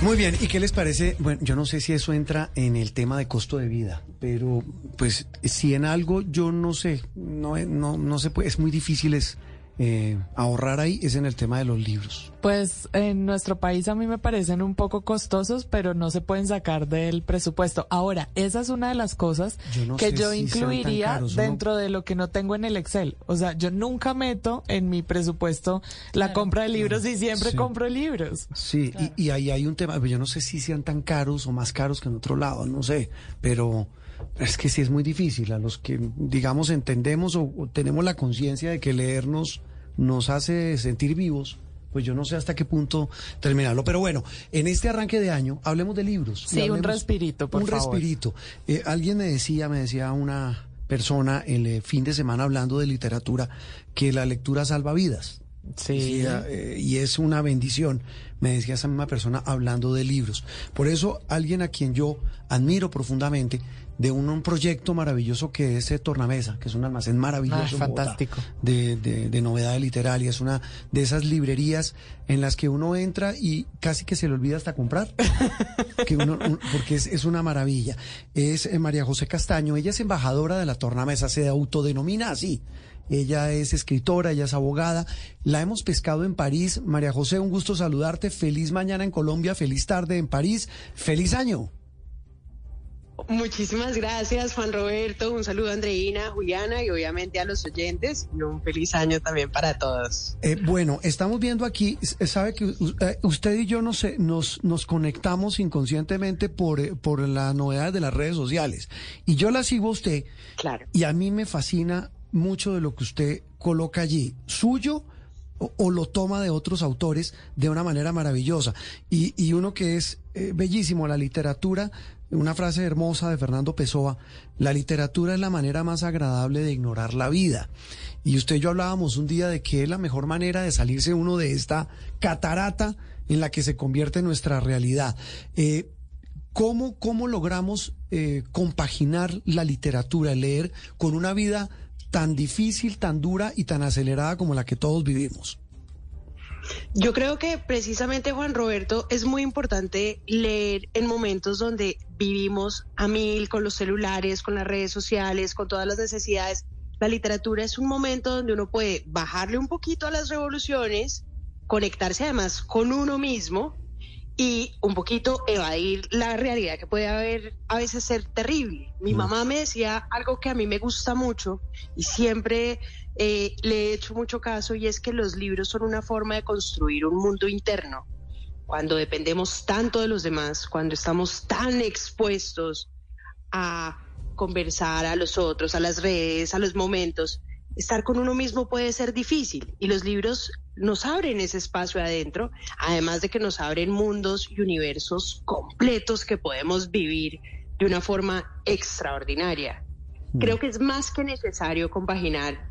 Muy bien, ¿y qué les parece? Bueno, yo no sé si eso entra en el tema de costo de vida, pero pues si en algo yo no sé, no, no, no se puede, es muy difícil es, eh, ahorrar ahí, es en el tema de los libros. Pues en nuestro país a mí me parecen un poco costosos, pero no se pueden sacar del presupuesto. Ahora, esa es una de las cosas Yo no que yo si incluiría caros, dentro de lo que no tengo en el Excel. O sea, yo nunca meto en mi presupuesto la Claro. compra de libros y siempre Sí. compro libros. Sí, y, y ahí hay un tema, yo no sé si sean tan caros o más caros que en otro lado, no sé, pero es que sí es muy difícil. A los que, digamos, entendemos o, o tenemos la conciencia de que leernos nos hace sentir vivos, pues yo no sé hasta qué punto terminarlo. Pero bueno, en este arranque de año, hablemos de libros. Sí, un respirito, por Un favor. respirito. Eh, alguien me decía, me decía una persona el eh, fin de semana hablando de literatura, que la lectura salva vidas. Sí. Eh, y es una bendición, me decía esa misma persona hablando de libros. Por eso, alguien a quien yo admiro profundamente, de un, un proyecto maravilloso que es eh, Tornamesa, que es un almacén maravilloso. Ah, fantástico. De, de, de novedades literarias, una de esas librerías en las que uno entra y casi que se le olvida hasta comprar, que uno, un- porque es, es una maravilla. Es eh, María José Castaño, ella es embajadora de la Tornamesa, se autodenomina así. Ella es escritora, ella es abogada. La hemos pescado en París. María José, un gusto saludarte. Feliz mañana en Colombia, feliz tarde en París. Feliz año. Muchísimas gracias, Juan Roberto. Un saludo a Andreina, Juliana y obviamente a los oyentes. Y un feliz año también para todos. Eh, bueno, estamos viendo aquí, s- sabe que eh, usted y yo nos, eh, nos, nos conectamos inconscientemente por, eh, por las novedades de las redes sociales. Y yo la sigo a usted Claro. y a mí me fascina mucho de lo que usted coloca allí, suyo o, o lo toma de otros autores de una manera maravillosa. Y, y uno que es eh, bellísimo, la literatura, una frase hermosa de Fernando Pessoa, la literatura es la manera más agradable de ignorar la vida. Y usted y yo hablábamos un día de que es la mejor manera de salirse uno de esta catarata en la que se convierte nuestra realidad. Eh, ¿Cómo, cómo logramos eh, compaginar la literatura, leer con una vida tan difícil, tan dura y tan acelerada como la que todos vivimos? Yo creo que precisamente, Juan Roberto, es muy importante leer en momentos donde vivimos a mil con los celulares, con las redes sociales, con todas las necesidades. La literatura es un momento donde uno puede bajarle un poquito a las revoluciones, conectarse además con uno mismo y un poquito evadir la realidad que puede haber a veces ser terrible. Mi mm. mamá me decía algo que a mí me gusta mucho y siempre eh, le he hecho mucho caso y es que los libros son una forma de construir un mundo interno. Cuando dependemos tanto de los demás, cuando estamos tan expuestos a conversar a los otros, a las redes, a los momentos, estar con uno mismo puede ser difícil y los libros nos abren ese espacio adentro, además de que nos abren mundos y universos completos que podemos vivir de una forma extraordinaria. Mm. Creo que es más que necesario compaginar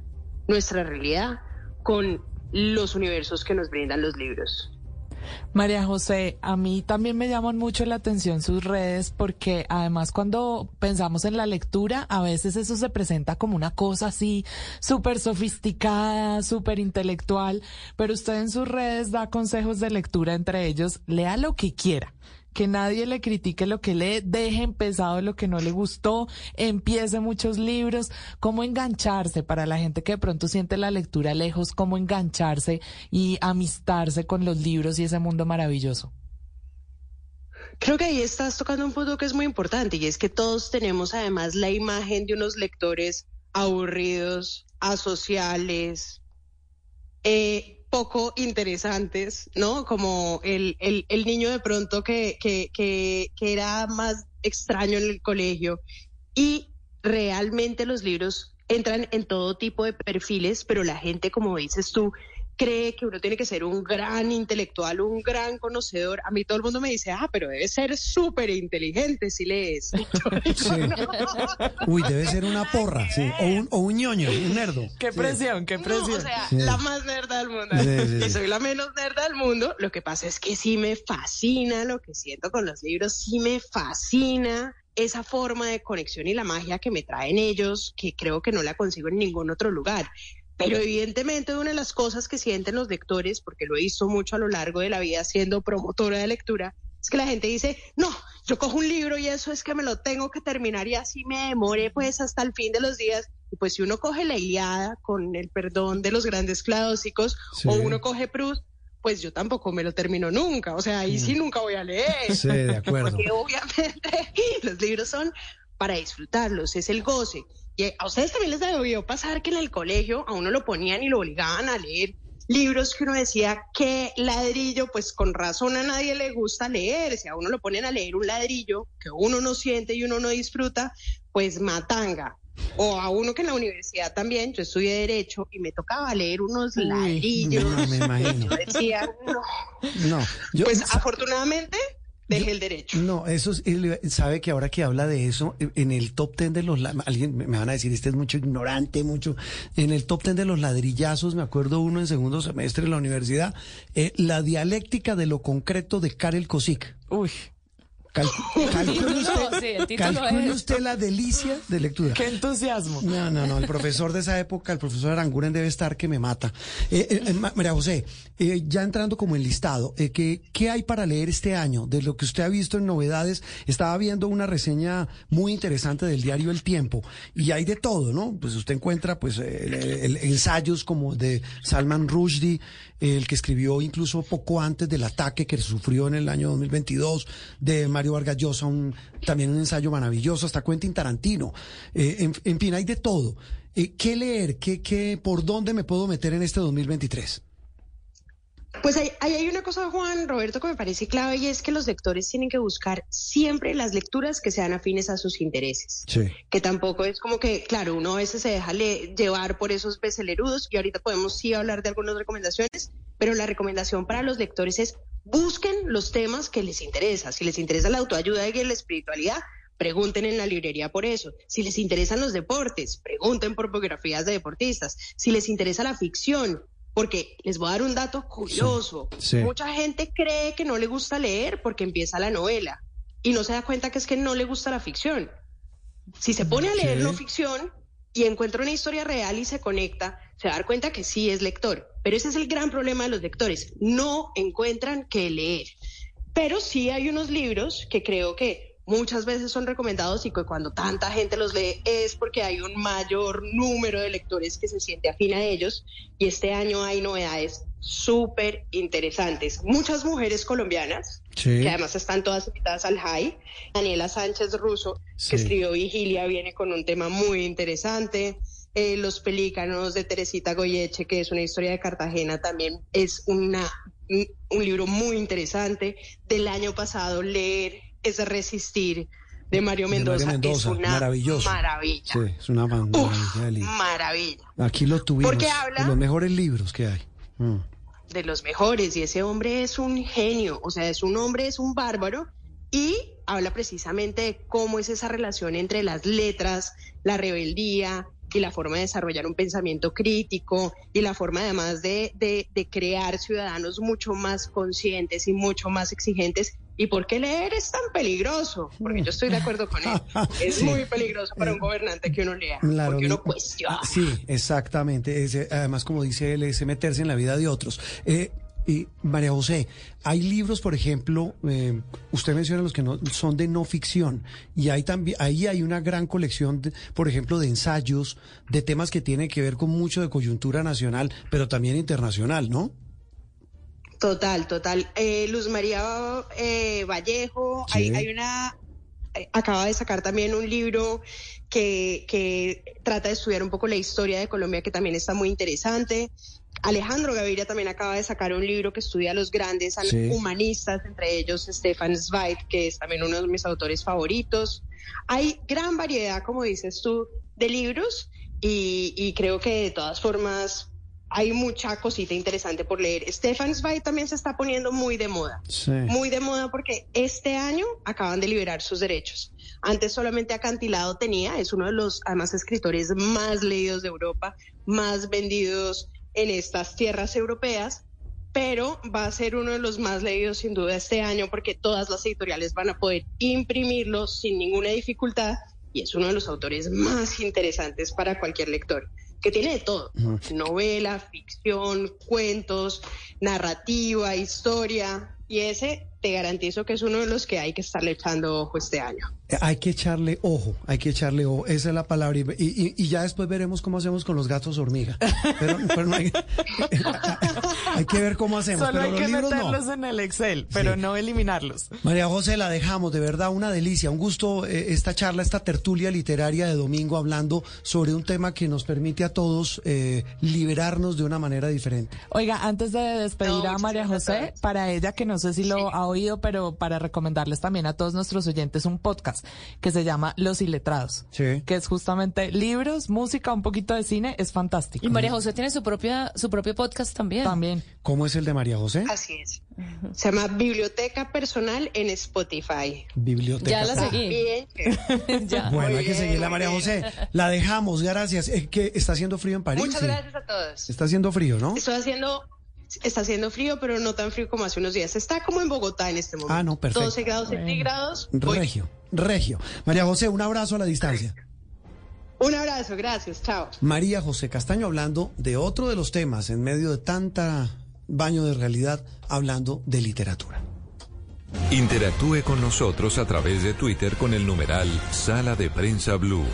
nuestra realidad con los universos que nos brindan los libros. María José, a mí también me llaman mucho la atención sus redes porque además cuando pensamos en la lectura, a veces eso se presenta como una cosa así súper sofisticada, súper intelectual, pero usted en sus redes da consejos de lectura, entre ellos, lea lo que quiera que nadie le critique lo que lee, deje empezado lo que no le gustó, empiece muchos libros, cómo engancharse para la gente que de pronto siente la lectura lejos, cómo engancharse y amistarse con los libros y ese mundo maravilloso. Creo que ahí estás tocando un punto que es muy importante y es que todos tenemos además la imagen de unos lectores aburridos, asociales, eh, poco interesantes, ¿no? Como el, el, el niño de pronto que, que, que, que era más extraño en el colegio. Y realmente los libros entran en todo tipo de perfiles, pero la gente, como dices tú, cree que uno tiene que ser un gran intelectual, un gran conocedor. A mí todo el mundo me dice, ah, pero debe ser súper inteligente si lees. Uy, debe ser una porra, sí. O un, o un ñoño, un nerdo. Qué presión, qué presión. o sea, la más nerda del mundo. y soy la menos nerda del mundo. Lo que pasa es que sí me fascina lo que siento con los libros, sí me fascina esa forma de conexión y la magia que me traen ellos, que creo que no la consigo en ningún otro lugar. Pero evidentemente una de las cosas que sienten los lectores, porque lo he visto mucho a lo largo de la vida siendo promotora de lectura, es que la gente dice, no, yo cojo un libro y eso es que me lo tengo que terminar y así me demore pues hasta el fin de los días. Y pues si uno coge la Iliada, con el perdón de los grandes clásicos, o uno coge Proust, pues yo tampoco me lo termino nunca. O sea, ahí sí mm. nunca voy a leer. Sí, de acuerdo. Porque obviamente los libros son para disfrutarlos, es el goce a ustedes también les debió pasar que en el colegio a uno lo ponían y lo obligaban a leer libros que uno decía que ladrillo, pues con razón a nadie le gusta leer. Si a uno lo ponen a leer un ladrillo que uno no siente y uno no disfruta, pues matanga. O a uno que en la universidad también, yo estudié Derecho y me tocaba leer unos ladrillos. No, me imagino. Yo decía, no. No, pues afortunadamente deje el derecho. No, eso es, sabe que ahora que habla de eso, en el top ten de los, alguien me van a decir, este es mucho ignorante, mucho, en el top ten de los ladrillazos, me acuerdo uno en segundo semestre en la universidad, eh, la dialéctica de lo concreto de Karel Kosik. Uy calcule usted, la delicia de lectura. Qué entusiasmo. No, no, no. El profesor de esa época, el profesor Aranguren, debe estar que me mata. Eh, eh, eh María José, eh, ya entrando como en listado, ¿qué, ¿qué hay para leer este año? De lo que usted ha visto en novedades, estaba viendo una reseña muy interesante del diario El Tiempo y hay de todo, ¿no? Pues usted encuentra pues ensayos como de Salman Rushdie, el que escribió incluso poco antes del ataque que sufrió en el año 2022, de Mario Vargas Llosa, un, también un ensayo maravilloso, hasta Quentin Tarantino. Eh, en, fin, hay de todo. Eh, ¿Qué leer? ¿Qué, qué, ¿Por dónde me puedo meter en este 2023? Pues hay, hay, una cosa, Juan Roberto, que me parece clave y es que los lectores tienen que buscar siempre las lecturas que sean afines a sus intereses. Que tampoco es como que, claro, uno a veces se deja llevar por esos becelerudos y ahorita podemos sí hablar de algunas recomendaciones, pero la recomendación para los lectores es busquen los temas que les interesa. Si les interesa la autoayuda y la espiritualidad, pregunten en la librería por eso. Si les interesan los deportes, pregunten por biografías de deportistas. Si les interesa la ficción, porque les voy a dar un dato curioso. Mucha gente cree que no le gusta leer porque empieza la novela y no se da cuenta que es que no le gusta la ficción. Si se pone a leer no ficción, y encuentra una historia real y se conecta, se va a dar cuenta que sí es lector. Pero ese es el gran problema de los lectores, no encuentran qué leer. Pero sí hay unos libros que creo que muchas veces son recomendados y que cuando tanta gente los lee es porque hay un mayor número de lectores que se siente afín a ellos y este año hay novedades súper interesantes. Muchas mujeres colombianas, que además están todas invitadas al high. Daniela Sánchez Russo, que escribió Vigilia, viene con un tema muy interesante. Eh, Los Pelícanos de Teresita Goyeche, que es una historia de Cartagena, también es una, un libro muy interesante. Del año pasado, Leer es Resistir, de Mario Mendoza, es una maravilloso. maravilla. Sí, es una maravilla. maravilla. Aquí lo tuvimos. Porque habla... los mejores libros que hay. Mm. De los mejores, y ese hombre es un genio, o sea, es un hombre, es un bárbaro, y habla precisamente de cómo es esa relación entre las letras, la rebeldía, y la forma de desarrollar un pensamiento crítico y la forma además de, de, de, crear ciudadanos mucho más conscientes y mucho más exigentes. ¿Y por qué leer es tan peligroso? Porque yo estoy de acuerdo con él. Es muy peligroso para un eh, gobernante que uno lea, porque uno cuestiona. Sí, exactamente. además, como dice él, es meterse en la vida de otros. Eh, y María José, hay libros, por ejemplo, eh, usted menciona los que no son de no ficción y hay también ahí hay una gran colección, por ejemplo, de ensayos de temas que tienen que ver con mucho de coyuntura nacional, pero también internacional, ¿no? Total, total. Eh, Luz María eh, Vallejo, hay, hay una acaba de sacar también un libro que, que, trata de estudiar un poco la historia de Colombia, que también está muy interesante. Alejandro Gaviria también acaba de sacar un libro que estudia a los grandes humanistas, entre ellos Stefan Zweig, que es también uno de mis autores favoritos. Hay gran variedad, como dices tú, de libros y, y creo que de todas formas hay mucha cosita interesante por leer. Stefan Zweig también se está poniendo muy de moda. Muy de moda porque este año acaban de liberar sus derechos. Antes solamente Acantilado tenía, es uno de los además escritores más leídos de Europa, más vendidos en estas tierras europeas, pero va a ser uno de los más leídos sin duda este año porque todas las editoriales van a poder imprimirlo sin ninguna dificultad y es uno de los autores más interesantes para cualquier lector, que tiene de todo, novela, ficción, cuentos, narrativa, historia, y ese te garantizo que es uno de los que hay que estarle echando ojo este año. Hay que echarle ojo, hay que echarle ojo, esa es la palabra. Y, y, ya después veremos cómo hacemos con los gatos hormiga. Pero, hay, que ver cómo hacemos. Solo hay que meterlos en el Excel, pero no eliminarlos. María José, la dejamos, de verdad, una delicia, un gusto eh, esta charla, esta tertulia literaria de domingo hablando sobre un tema que nos permite a todos eh, liberarnos de una manera diferente. Oiga, antes de despedir a María José, para ella que no sé si lo ha oído, pero para recomendarles también a todos nuestros oyentes un podcast que se llama Los Iletrados, que es justamente libros, música, un poquito de cine, es fantástico. Y María José tiene su propia su propio podcast también. También. ¿Cómo es el de María José? Así es. Se llama Biblioteca Personal en Spotify. Biblioteca. Ya la seguí. Bien. Bueno, hay que seguir a María José. La dejamos, gracias. Es que está haciendo frío en París. Muchas gracias a todos. Está haciendo frío, ¿no? Estoy haciendo está haciendo frío, pero no tan frío como hace unos días. Está como en Bogotá en este momento. Ah, no, perfecto. 12 grados centígrados. Regio. Regio. María José, un abrazo a la distancia. Un abrazo, gracias, chao. María José Castaño hablando de otro de los temas en medio de tanta baño de realidad, hablando de literatura. Interactúe con nosotros a través de Twitter con el numeral Sala de Prensa Blue.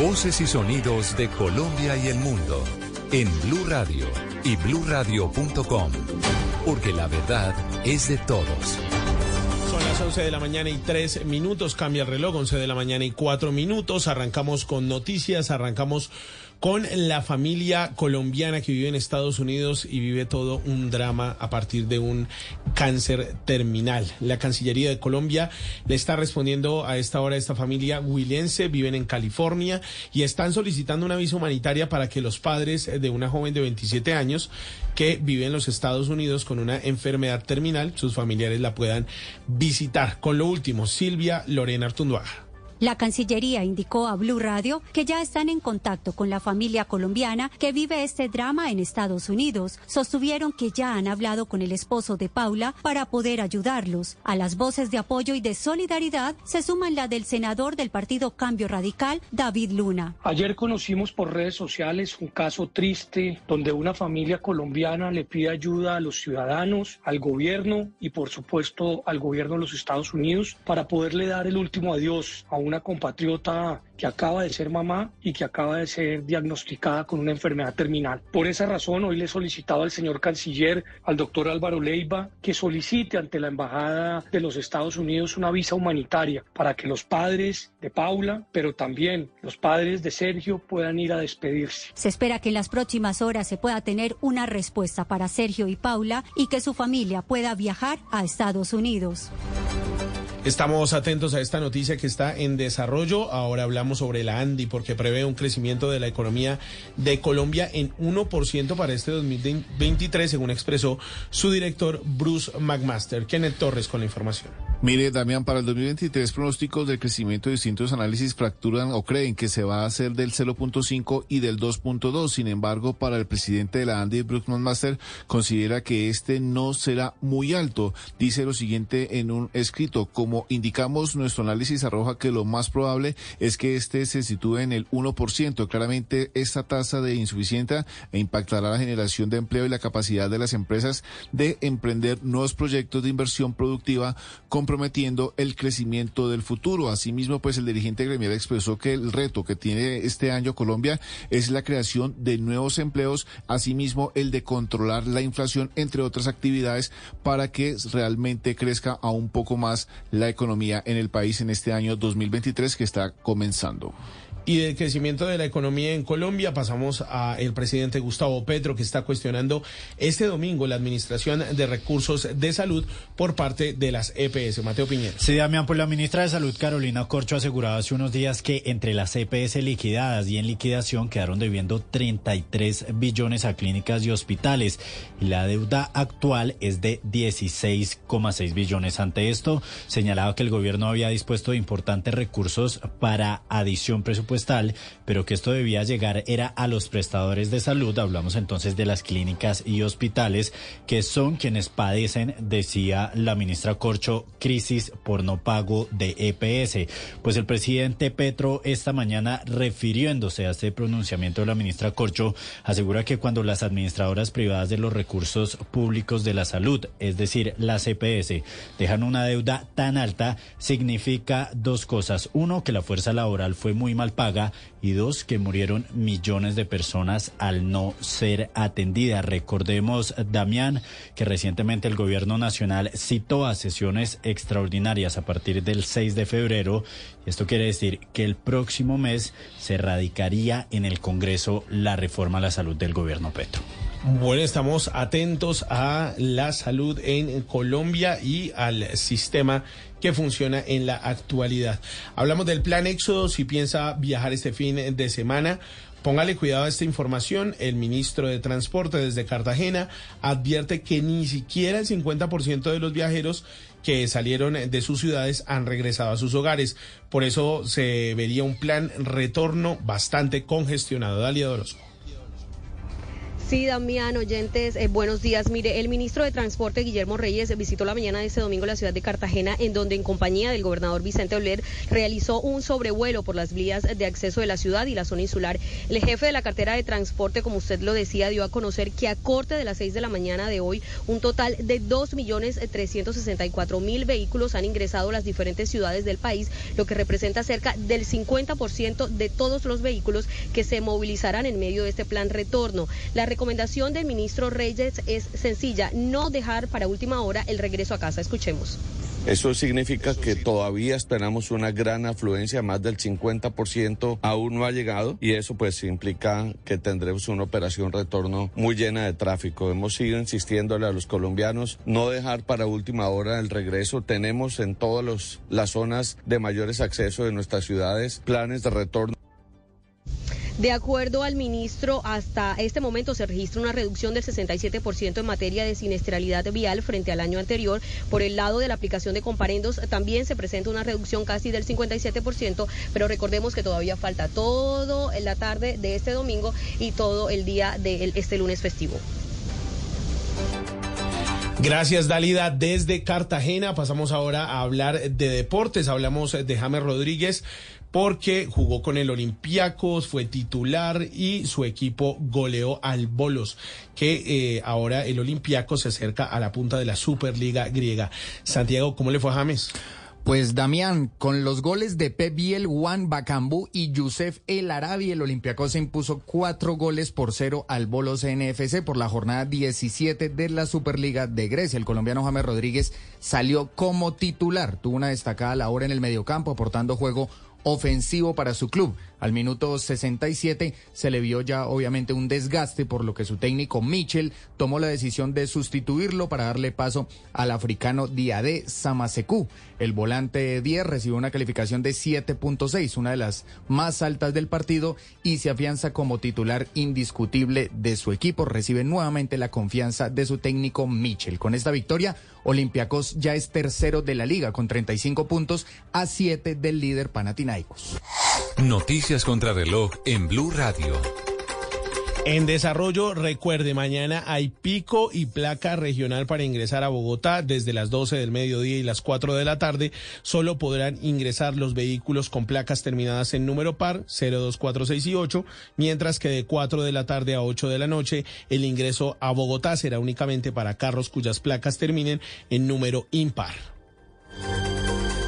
Voces y sonidos de Colombia y el mundo en Blue Radio y bluradio.com, porque la verdad es de todos. Son las 11 de la mañana y 3 minutos, cambia el reloj, 11 de la mañana y 4 minutos, arrancamos con noticias, arrancamos con la familia colombiana que vive en Estados Unidos y vive todo un drama a partir de un cáncer terminal. La Cancillería de Colombia le está respondiendo a esta hora a esta familia huilense, viven en California y están solicitando una visa humanitaria para que los padres de una joven de 27 años que vive en los Estados Unidos con una enfermedad terminal, sus familiares la puedan visitar. Con lo último, Silvia Lorena Artunduaga. La Cancillería indicó a Blue Radio que ya están en contacto con la familia colombiana que vive este drama en Estados Unidos. Sostuvieron que ya han hablado con el esposo de Paula para poder ayudarlos. A las voces de apoyo y de solidaridad se suman la del senador del Partido Cambio Radical, David Luna. Ayer conocimos por redes sociales un caso triste donde una familia colombiana le pide ayuda a los ciudadanos, al gobierno y por supuesto al gobierno de los Estados Unidos para poderle dar el último adiós a una compatriota que acaba de ser mamá y que acaba de ser diagnosticada con una enfermedad terminal. Por esa razón, hoy le he solicitado al señor canciller, al doctor Álvaro Leiva, que solicite ante la Embajada de los Estados Unidos una visa humanitaria para que los padres de Paula, pero también los padres de Sergio puedan ir a despedirse. Se espera que en las próximas horas se pueda tener una respuesta para Sergio y Paula y que su familia pueda viajar a Estados Unidos. Estamos atentos a esta noticia que está en desarrollo. Ahora hablamos sobre la ANDI porque prevé un crecimiento de la economía de Colombia en 1% para este 2023, según expresó su director Bruce McMaster. Kenneth Torres con la información. Mire, Damián, para el 2023 pronósticos del crecimiento de distintos análisis fracturan o creen que se va a hacer del 0.5 y del 2.2. Sin embargo, para el presidente de la ANDI, Bruce McMaster, considera que este no será muy alto. Dice lo siguiente en un escrito, como indicamos, nuestro análisis arroja que lo más probable es que este se sitúe en el 1%. Claramente, esta tasa de insuficiencia impactará la generación de empleo y la capacidad de las empresas de emprender nuevos proyectos de inversión productiva, comprometiendo el crecimiento del futuro. Asimismo, pues el dirigente gremial expresó que el reto que tiene este año Colombia es la creación de nuevos empleos, asimismo el de controlar la inflación, entre otras actividades, para que realmente crezca aún poco más la economía en el país en este año 2023 que está comenzando. Y del crecimiento de la economía en Colombia pasamos a el presidente Gustavo Petro que está cuestionando este domingo la administración de recursos de salud por parte de las EPS. Mateo Piñera. Sí, Damián, pues la ministra de Salud Carolina Corcho aseguraba hace unos días que entre las EPS liquidadas y en liquidación quedaron debiendo 33 billones a clínicas y hospitales la deuda actual es de 16,6 billones. Ante esto, señalaba que el gobierno había dispuesto de importantes recursos para adición presupuestaria pero que esto debía llegar era a los prestadores de salud. Hablamos entonces de las clínicas y hospitales, que son quienes padecen, decía la ministra Corcho, crisis por no pago de EPS. Pues el presidente Petro esta mañana, refiriéndose a este pronunciamiento de la ministra Corcho, asegura que cuando las administradoras privadas de los recursos públicos de la salud, es decir, las EPS, dejan una deuda tan alta, significa dos cosas. Uno, que la fuerza laboral fue muy mal y dos, que murieron millones de personas al no ser atendidas. Recordemos, Damián, que recientemente el gobierno nacional citó a sesiones extraordinarias a partir del 6 de febrero. Esto quiere decir que el próximo mes se radicaría en el Congreso la reforma a la salud del gobierno Petro. Bueno, estamos atentos a la salud en Colombia y al sistema que funciona en la actualidad. Hablamos del plan Éxodo, si piensa viajar este fin de semana. Póngale cuidado a esta información. El ministro de Transporte desde Cartagena advierte que ni siquiera el 50% de los viajeros que salieron de sus ciudades han regresado a sus hogares. Por eso se vería un plan retorno bastante congestionado. Dalia Orozco. Sí, Damián, oyentes, eh, buenos días. Mire, el ministro de Transporte, Guillermo Reyes, visitó la mañana de este domingo la ciudad de Cartagena, en donde en compañía del gobernador Vicente Oler realizó un sobrevuelo por las vías de acceso de la ciudad y la zona insular. El jefe de la cartera de transporte, como usted lo decía, dio a conocer que a corte de las seis de la mañana de hoy, un total de dos millones trescientos sesenta y cuatro mil vehículos han ingresado a las diferentes ciudades del país, lo que representa cerca del 50% de todos los vehículos que se movilizarán en medio de este plan retorno. La recomendación del ministro Reyes es sencilla, no dejar para última hora el regreso a casa. Escuchemos. Eso significa que todavía esperamos una gran afluencia, más del 50% aún no ha llegado y eso pues implica que tendremos una operación retorno muy llena de tráfico. Hemos ido insistiéndole a los colombianos no dejar para última hora el regreso. Tenemos en todas las zonas de mayores accesos de nuestras ciudades planes de retorno. De acuerdo al ministro, hasta este momento se registra una reducción del 67% en materia de siniestralidad vial frente al año anterior. Por el lado de la aplicación de comparendos también se presenta una reducción casi del 57%, pero recordemos que todavía falta todo la tarde de este domingo y todo el día de este lunes festivo. Gracias, Dalida. Desde Cartagena pasamos ahora a hablar de deportes. Hablamos de James Rodríguez porque jugó con el Olympiacos, fue titular y su equipo goleó al Bolos, que eh, ahora el Olympiacos se acerca a la punta de la Superliga griega. Santiago, ¿cómo le fue a James? Pues Damián, con los goles de Pep Biel, Juan Bacambú y Yusef El Arabi, el Olympiacos se impuso cuatro goles por cero al Bolos NFC por la jornada 17 de la Superliga de Grecia. El colombiano James Rodríguez salió como titular, tuvo una destacada labor en el mediocampo, aportando juego ofensivo para su club. Al minuto 67 se le vio ya obviamente un desgaste por lo que su técnico Mitchell tomó la decisión de sustituirlo para darle paso al africano Diade Samaseku. El volante 10 recibió una calificación de 7.6, una de las más altas del partido y se afianza como titular indiscutible de su equipo. Recibe nuevamente la confianza de su técnico Mitchell. Con esta victoria, Olympiacos ya es tercero de la liga con 35 puntos a 7 del líder Panathinaikos. Noticias contra reloj en Blue Radio. En desarrollo, recuerde, mañana hay pico y placa regional para ingresar a Bogotá desde las 12 del mediodía y las 4 de la tarde. Solo podrán ingresar los vehículos con placas terminadas en número par 0, 2, 6 y 8, mientras que de 4 de la tarde a 8 de la noche el ingreso a Bogotá será únicamente para carros cuyas placas terminen en número impar.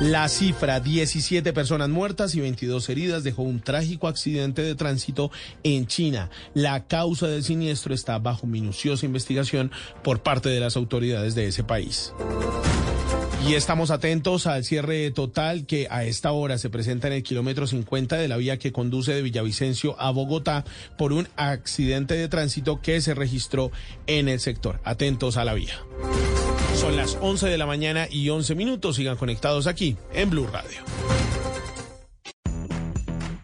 La cifra, 17 personas muertas y 22 heridas, dejó un trágico accidente de tránsito en China. La causa del siniestro está bajo minuciosa investigación por parte de las autoridades de ese país. Y estamos atentos al cierre total que a esta hora se presenta en el kilómetro 50 de la vía que conduce de Villavicencio a Bogotá por un accidente de tránsito que se registró en el sector. Atentos a la vía. Son las 11 de la mañana y 11 minutos. Sigan conectados aquí en Blue Radio.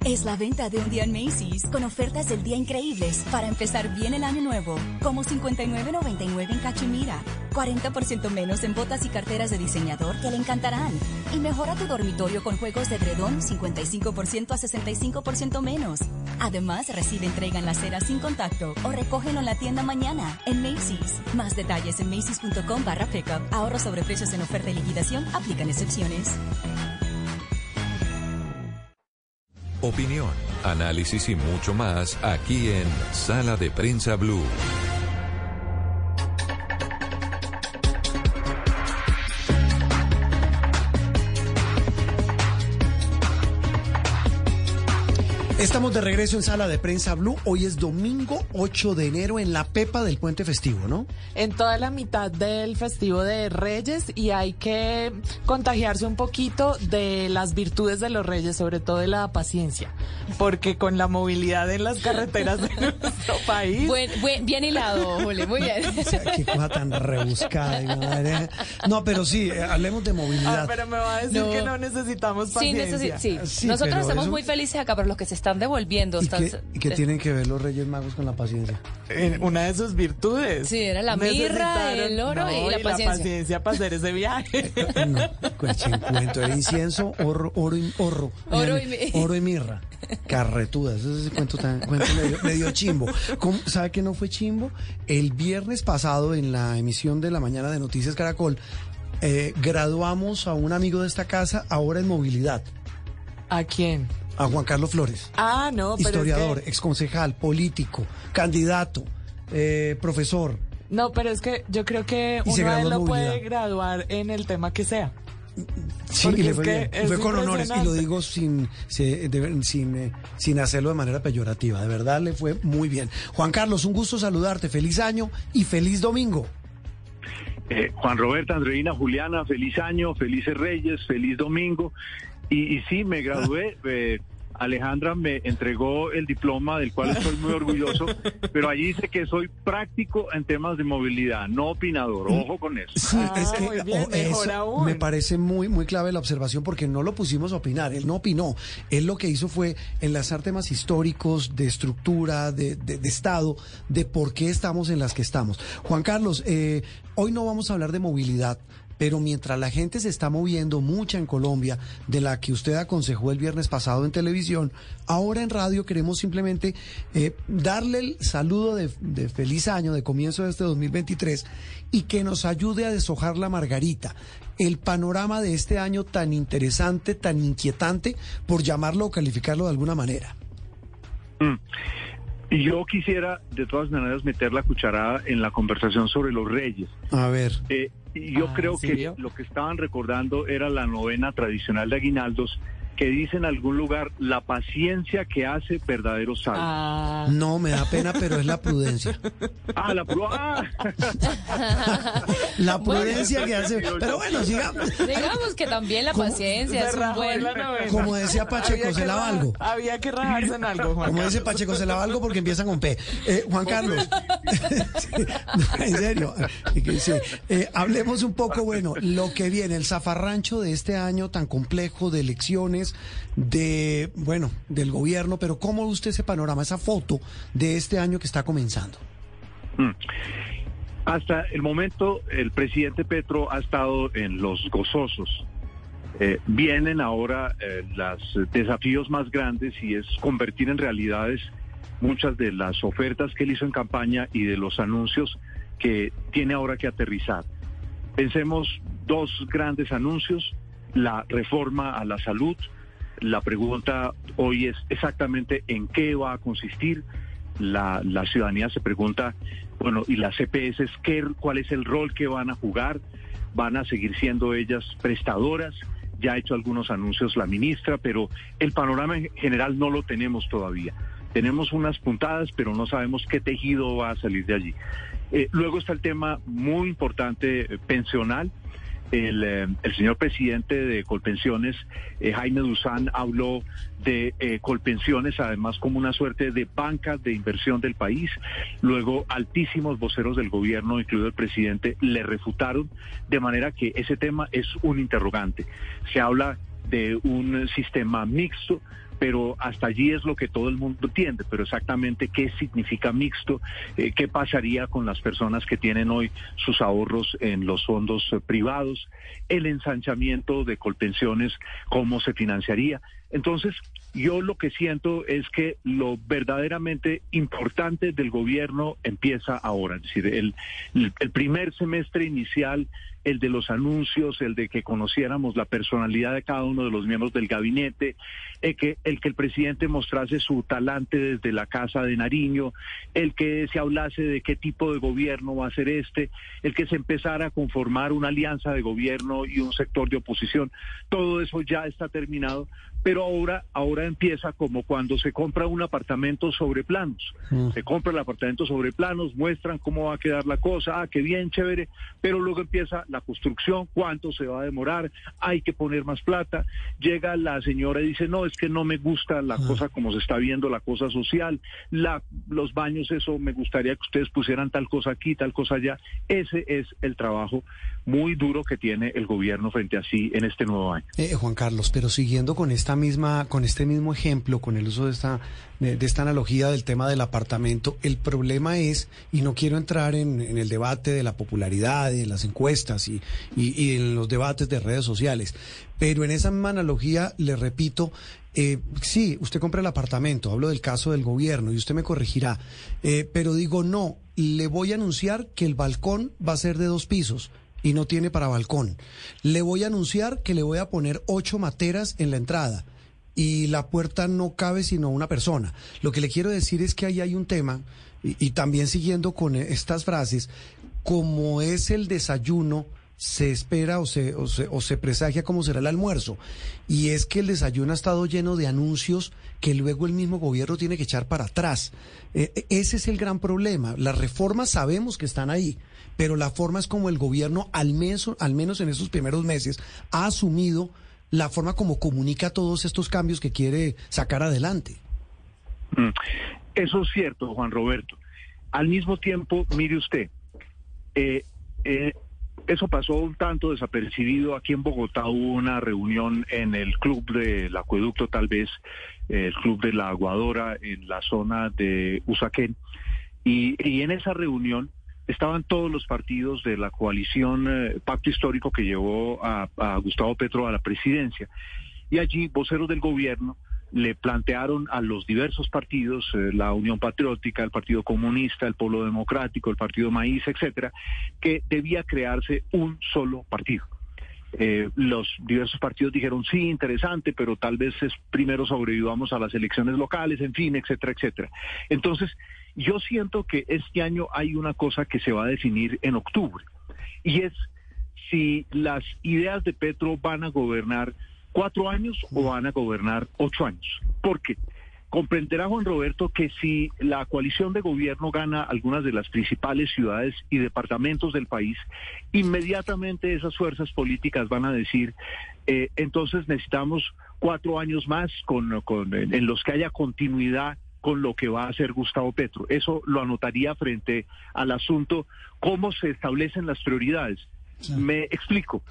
Es la venta de un día en Macy's con ofertas del día increíbles para empezar bien el año nuevo, como 59.99 en Cachemira, 40% menos en botas y carteras de diseñador que le encantarán. Y mejora tu dormitorio con juegos de dredón 55% a 65% menos. Además, recibe entrega en la acera sin contacto o recógelo en la tienda mañana en Macy's. Más detalles en macy's.com barra pickup. Ahorro sobre precios en oferta y liquidación. Aplican excepciones. Opinión, análisis y mucho más aquí en Sala de Prensa Blue. Estamos de regreso en Sala de Prensa Blue. Hoy es domingo 8 de enero en la Pepa del Puente Festivo, ¿no? En toda la mitad del Festivo de Reyes y hay que contagiarse un poquito de las virtudes de los Reyes, sobre todo de la paciencia, porque con la movilidad en las carreteras de nuestro país. bien hilado, Jole, muy bien. qué cosa tan rebuscada. Madre. No, pero sí, eh, hablemos de movilidad. Ah, pero me va a decir que no necesitamos paciencia. Sí, sí. Nosotros estamos muy felices acá, pero los que se están están devolviendo. ¿Y, qué, tienen que ver los Reyes Magos con la paciencia? una de sus virtudes. Sí, era la mirra, el oro y, la, paciencia. la paciencia para hacer ese viaje. no, encuentro el incienso, oro, oro, y, oro, oro, y, mirra. Carretudas, ese es cuento, tan, cuento medio, chimbo. ¿Sabe que no fue chimbo? El viernes pasado, en la emisión de la mañana de Noticias Caracol, eh, graduamos a un amigo de esta casa ahora en movilidad. ¿A quién? A Juan Carlos Flores. Ah, no, pero Historiador, exconcejal, político, candidato, eh, profesor. No, pero es que yo creo que uno lo puede graduar en el tema que sea. Sí, y le fue, fue con honores y lo digo sin, sin, eh, sin hacerlo de manera peyorativa. De verdad le fue muy bien. Juan Carlos, un gusto saludarte. Feliz año y feliz domingo. Eh, Juan Roberto, Andreina, Juliana, feliz año, felices Reyes, feliz domingo. Y, sí, me gradué. Eh, Alejandra me entregó el diploma del cual estoy muy orgulloso, pero allí dice que soy práctico en temas de movilidad, no opinador. Ojo con eso. Sí, es que oh, eso me parece muy muy clave la observación porque no lo pusimos a opinar, él no opinó. Él lo que hizo fue enlazar temas históricos, de estructura, de, de, de Estado, de por qué estamos en las que estamos. Juan Carlos, eh, hoy no vamos a hablar de movilidad, pero mientras la gente se está moviendo mucha en Colombia, de la que usted aconsejó el viernes pasado en televisión, ahora en radio queremos simplemente eh, darle el saludo de, de, feliz año, de comienzo de este 2023, y que nos ayude a deshojar la margarita, el panorama de este año tan interesante, tan inquietante, por llamarlo o calificarlo de alguna manera. Mm. Y yo quisiera, de todas maneras, meter la cucharada en la conversación sobre los reyes. A ver. Eh, yo ah, creo que lo que estaban recordando era la novena tradicional de aguinaldos que dice en algún lugar la paciencia que hace verdadero sabio. Ah. No, me da pena, pero es la prudencia. Ah, la, ah. la prudencia que hace. Pero bueno, sigamos. Digamos que también la paciencia es un buen... Como decía Pacheco, se lava algo. Había que rajarse en algo, Juan Como dice Pacheco, se lava algo porque empiezan con P. Eh, Juan Carlos. en serio. Eh, hablemos un poco, bueno, lo que viene, el zafarrancho de este año tan complejo de elecciones de, bueno, del gobierno, pero ¿cómo ve usted ese panorama, esa foto de este año que está comenzando? Mm. Hasta el momento, el presidente Petro ha estado en los gozosos. Eh, vienen ahora eh, los desafíos más grandes y es convertir en realidades muchas de las ofertas que él hizo en campaña y de los anuncios que tiene ahora que aterrizar. Pensemos dos grandes anuncios, la reforma a la salud, la pregunta hoy es exactamente en qué va a consistir. La, la ciudadanía se pregunta, bueno, ¿y las CPS qué, cuál es el rol que van a jugar? ¿Van a seguir siendo ellas prestadoras? Ya ha hecho algunos anuncios la ministra, pero el panorama en general no lo tenemos todavía. Tenemos unas puntadas, pero no sabemos qué tejido va a salir de allí. Eh, luego está el tema muy importante eh, pensional. Eh, el, señor presidente de Colpensiones, eh, Jaime Duzán, habló de eh, Colpensiones además como una suerte de banca de inversión del país. Luego, altísimos voceros del gobierno, incluido el presidente, le refutaron, de manera que ese tema es un interrogante. Se habla de un sistema mixto pero hasta allí es lo que todo el mundo entiende, pero exactamente qué significa mixto, eh, qué pasaría con las personas que tienen hoy sus ahorros en los fondos eh, privados, el ensanchamiento de Colpensiones, cómo se financiaría. Entonces, yo lo que siento es que lo verdaderamente importante del gobierno empieza ahora, es decir, el, el primer semestre inicial el de los anuncios, el de que conociéramos la personalidad de cada uno de los miembros del gabinete, el que, el que el presidente mostrase su talante desde la Casa de Nariño, el que se hablase de qué tipo de gobierno va a ser este, el que se empezara a conformar una alianza de gobierno y un sector de oposición. Todo eso ya está terminado, pero ahora, ahora empieza como cuando se compra un apartamento sobre planos. Mm. Se compra el apartamento sobre planos, muestran cómo va a quedar la cosa, ah, qué bien, chévere, pero luego empieza la construcción, cuánto se va a demorar, hay que poner más plata. Llega la señora y dice, no, es que no me gusta la ah. cosa como se está viendo, la cosa social, la, los baños, eso me gustaría que ustedes pusieran tal cosa aquí, tal cosa allá. Ese es el trabajo muy duro que tiene el gobierno frente a sí en este nuevo año. Eh, Juan Carlos, pero siguiendo con esta misma, con este mismo ejemplo, con el uso de esta, de, esta analogía del tema del apartamento, el problema es, y no quiero entrar en, el debate de la popularidad, de las encuestas y, y, en los debates de redes sociales, pero en esa misma analogía, le repito, eh, sí, usted compra el apartamento, hablo del caso del gobierno y usted me corregirá, eh, pero digo no, le voy a anunciar que el balcón va a ser de dos pisos y no tiene para balcón. Le voy a anunciar que le voy a poner ocho materas en la entrada y la puerta no cabe sino una persona. Lo que le quiero decir es que ahí hay un tema, y, también siguiendo con estas frases, como es el desayuno, se espera o se, o se, o se presagia cómo será el almuerzo. Y es que el desayuno ha estado lleno de anuncios que luego el mismo gobierno tiene que echar para atrás. Eh, ese es el gran problema. Las reformas sabemos que están ahí pero la forma es como el gobierno, al menos, al menos en esos primeros meses, ha asumido la forma como comunica todos estos cambios que quiere sacar adelante. Mm. Eso es cierto, Juan Roberto. Al mismo tiempo, mire usted, eh, eh, eso pasó un tanto desapercibido. Aquí en Bogotá hubo una reunión en el club del acueducto, tal vez, el club de la aguadora en la zona de Usaquén. Y, en esa reunión estaban todos los partidos de la coalición eh, Pacto Histórico que llevó a, Gustavo Petro a la presidencia. Y allí voceros del gobierno le plantearon a los diversos partidos, eh, la Unión Patriótica, el Partido Comunista, el Pueblo Democrático, el Partido Maíz, etcétera, que debía crearse un solo partido. Eh, los diversos partidos dijeron sí, interesante, pero tal vez es primero sobrevivamos a las elecciones locales, en fin, etcétera, etcétera. Entonces, yo siento que este año hay una cosa que se va a definir en octubre, y es si las ideas de Petro van a gobernar cuatro años o van a gobernar ocho años. Porque comprenderá Juan Roberto que si la coalición de gobierno gana algunas de las principales ciudades y departamentos del país, inmediatamente esas fuerzas políticas van a decir, eh, entonces necesitamos cuatro años más con, con, en los que haya continuidad con lo que va a hacer Gustavo Petro. Eso lo anotaría frente al asunto cómo se establecen las prioridades. Me explico.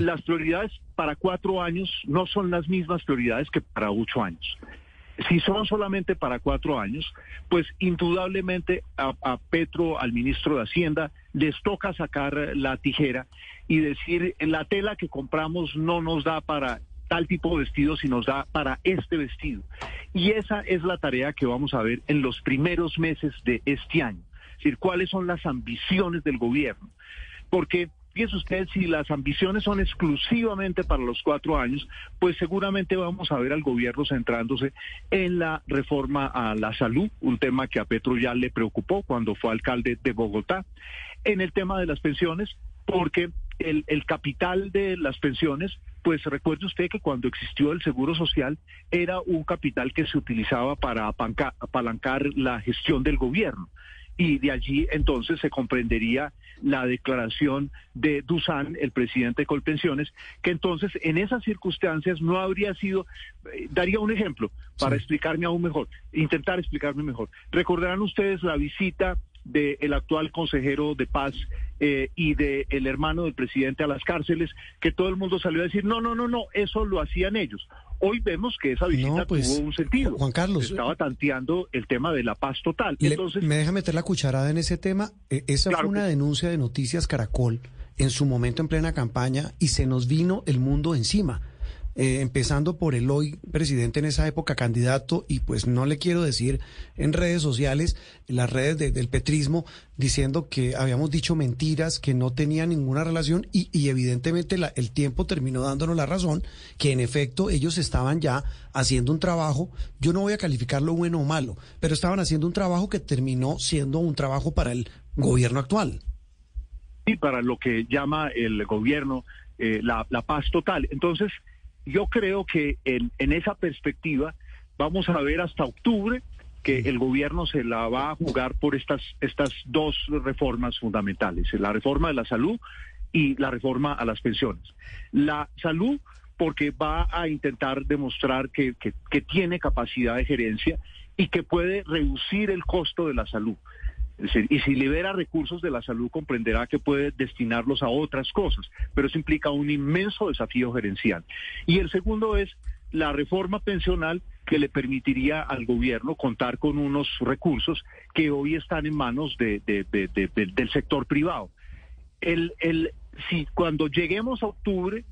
Las prioridades para cuatro años no son las mismas prioridades que para ocho años. Si son solamente para cuatro años, pues indudablemente a, Petro, al ministro de Hacienda, les toca sacar la tijera y decir, la tela que compramos no nos da para tal tipo de vestido, sino nos da para este vestido. Y esa es la tarea que vamos a ver en los primeros meses de este año. Es decir, cuáles son las ambiciones del gobierno. Porque Fíjese usted, si las ambiciones son exclusivamente para los cuatro años, pues seguramente vamos a ver al gobierno centrándose en la reforma a la salud, un tema que a Petro ya le preocupó cuando fue alcalde de Bogotá, en el tema de las pensiones, porque el, capital de las pensiones, pues recuerde usted que cuando existió el Seguro Social era un capital que se utilizaba para apalancar la gestión del gobierno. Y de allí entonces se comprendería la declaración de Dusan, el presidente de Colpensiones, que entonces en esas circunstancias no habría sido, eh, daría un ejemplo para explicarme aún mejor, intentar explicarme mejor. Recordarán ustedes la visita del actual consejero de paz eh, y del el hermano del presidente a las cárceles, que todo el mundo salió a decir, no, no, no, no, eso lo hacían ellos. Hoy vemos que esa visita pues, tuvo un sentido. Juan Carlos. Estaba tanteando el tema de la paz total. Entonces, ¿Me deja meter la cucharada en ese tema? E, esa fue una denuncia de Noticias Caracol en su momento en plena campaña y se nos vino el mundo encima. Eh, empezando por el hoy presidente en esa época candidato, y pues no le quiero decir en redes sociales, en las redes del petrismo, diciendo que habíamos dicho mentiras, que no tenía ninguna relación, y, y evidentemente el tiempo terminó dándonos la razón, que en efecto ellos estaban ya haciendo un trabajo, yo no voy a calificarlo bueno o malo, pero estaban haciendo un trabajo que terminó siendo un trabajo para el gobierno actual. Y para lo que llama el gobierno eh, la, la paz total. Entonces, yo creo que en, esa perspectiva vamos a ver hasta octubre que el gobierno se la va a jugar por estas, estas dos reformas fundamentales, la reforma de la salud y la reforma a las pensiones. La salud porque va a intentar demostrar que, que tiene capacidad de gerencia y que puede reducir el costo de la salud y si libera recursos de la salud, comprenderá que puede destinarlos a otras cosas, pero eso implica un inmenso desafío gerencial. Y el segundo es la reforma pensional que le permitiría al gobierno contar con unos recursos que hoy están en manos de, del sector privado. El, el, si cuando lleguemos a octubre,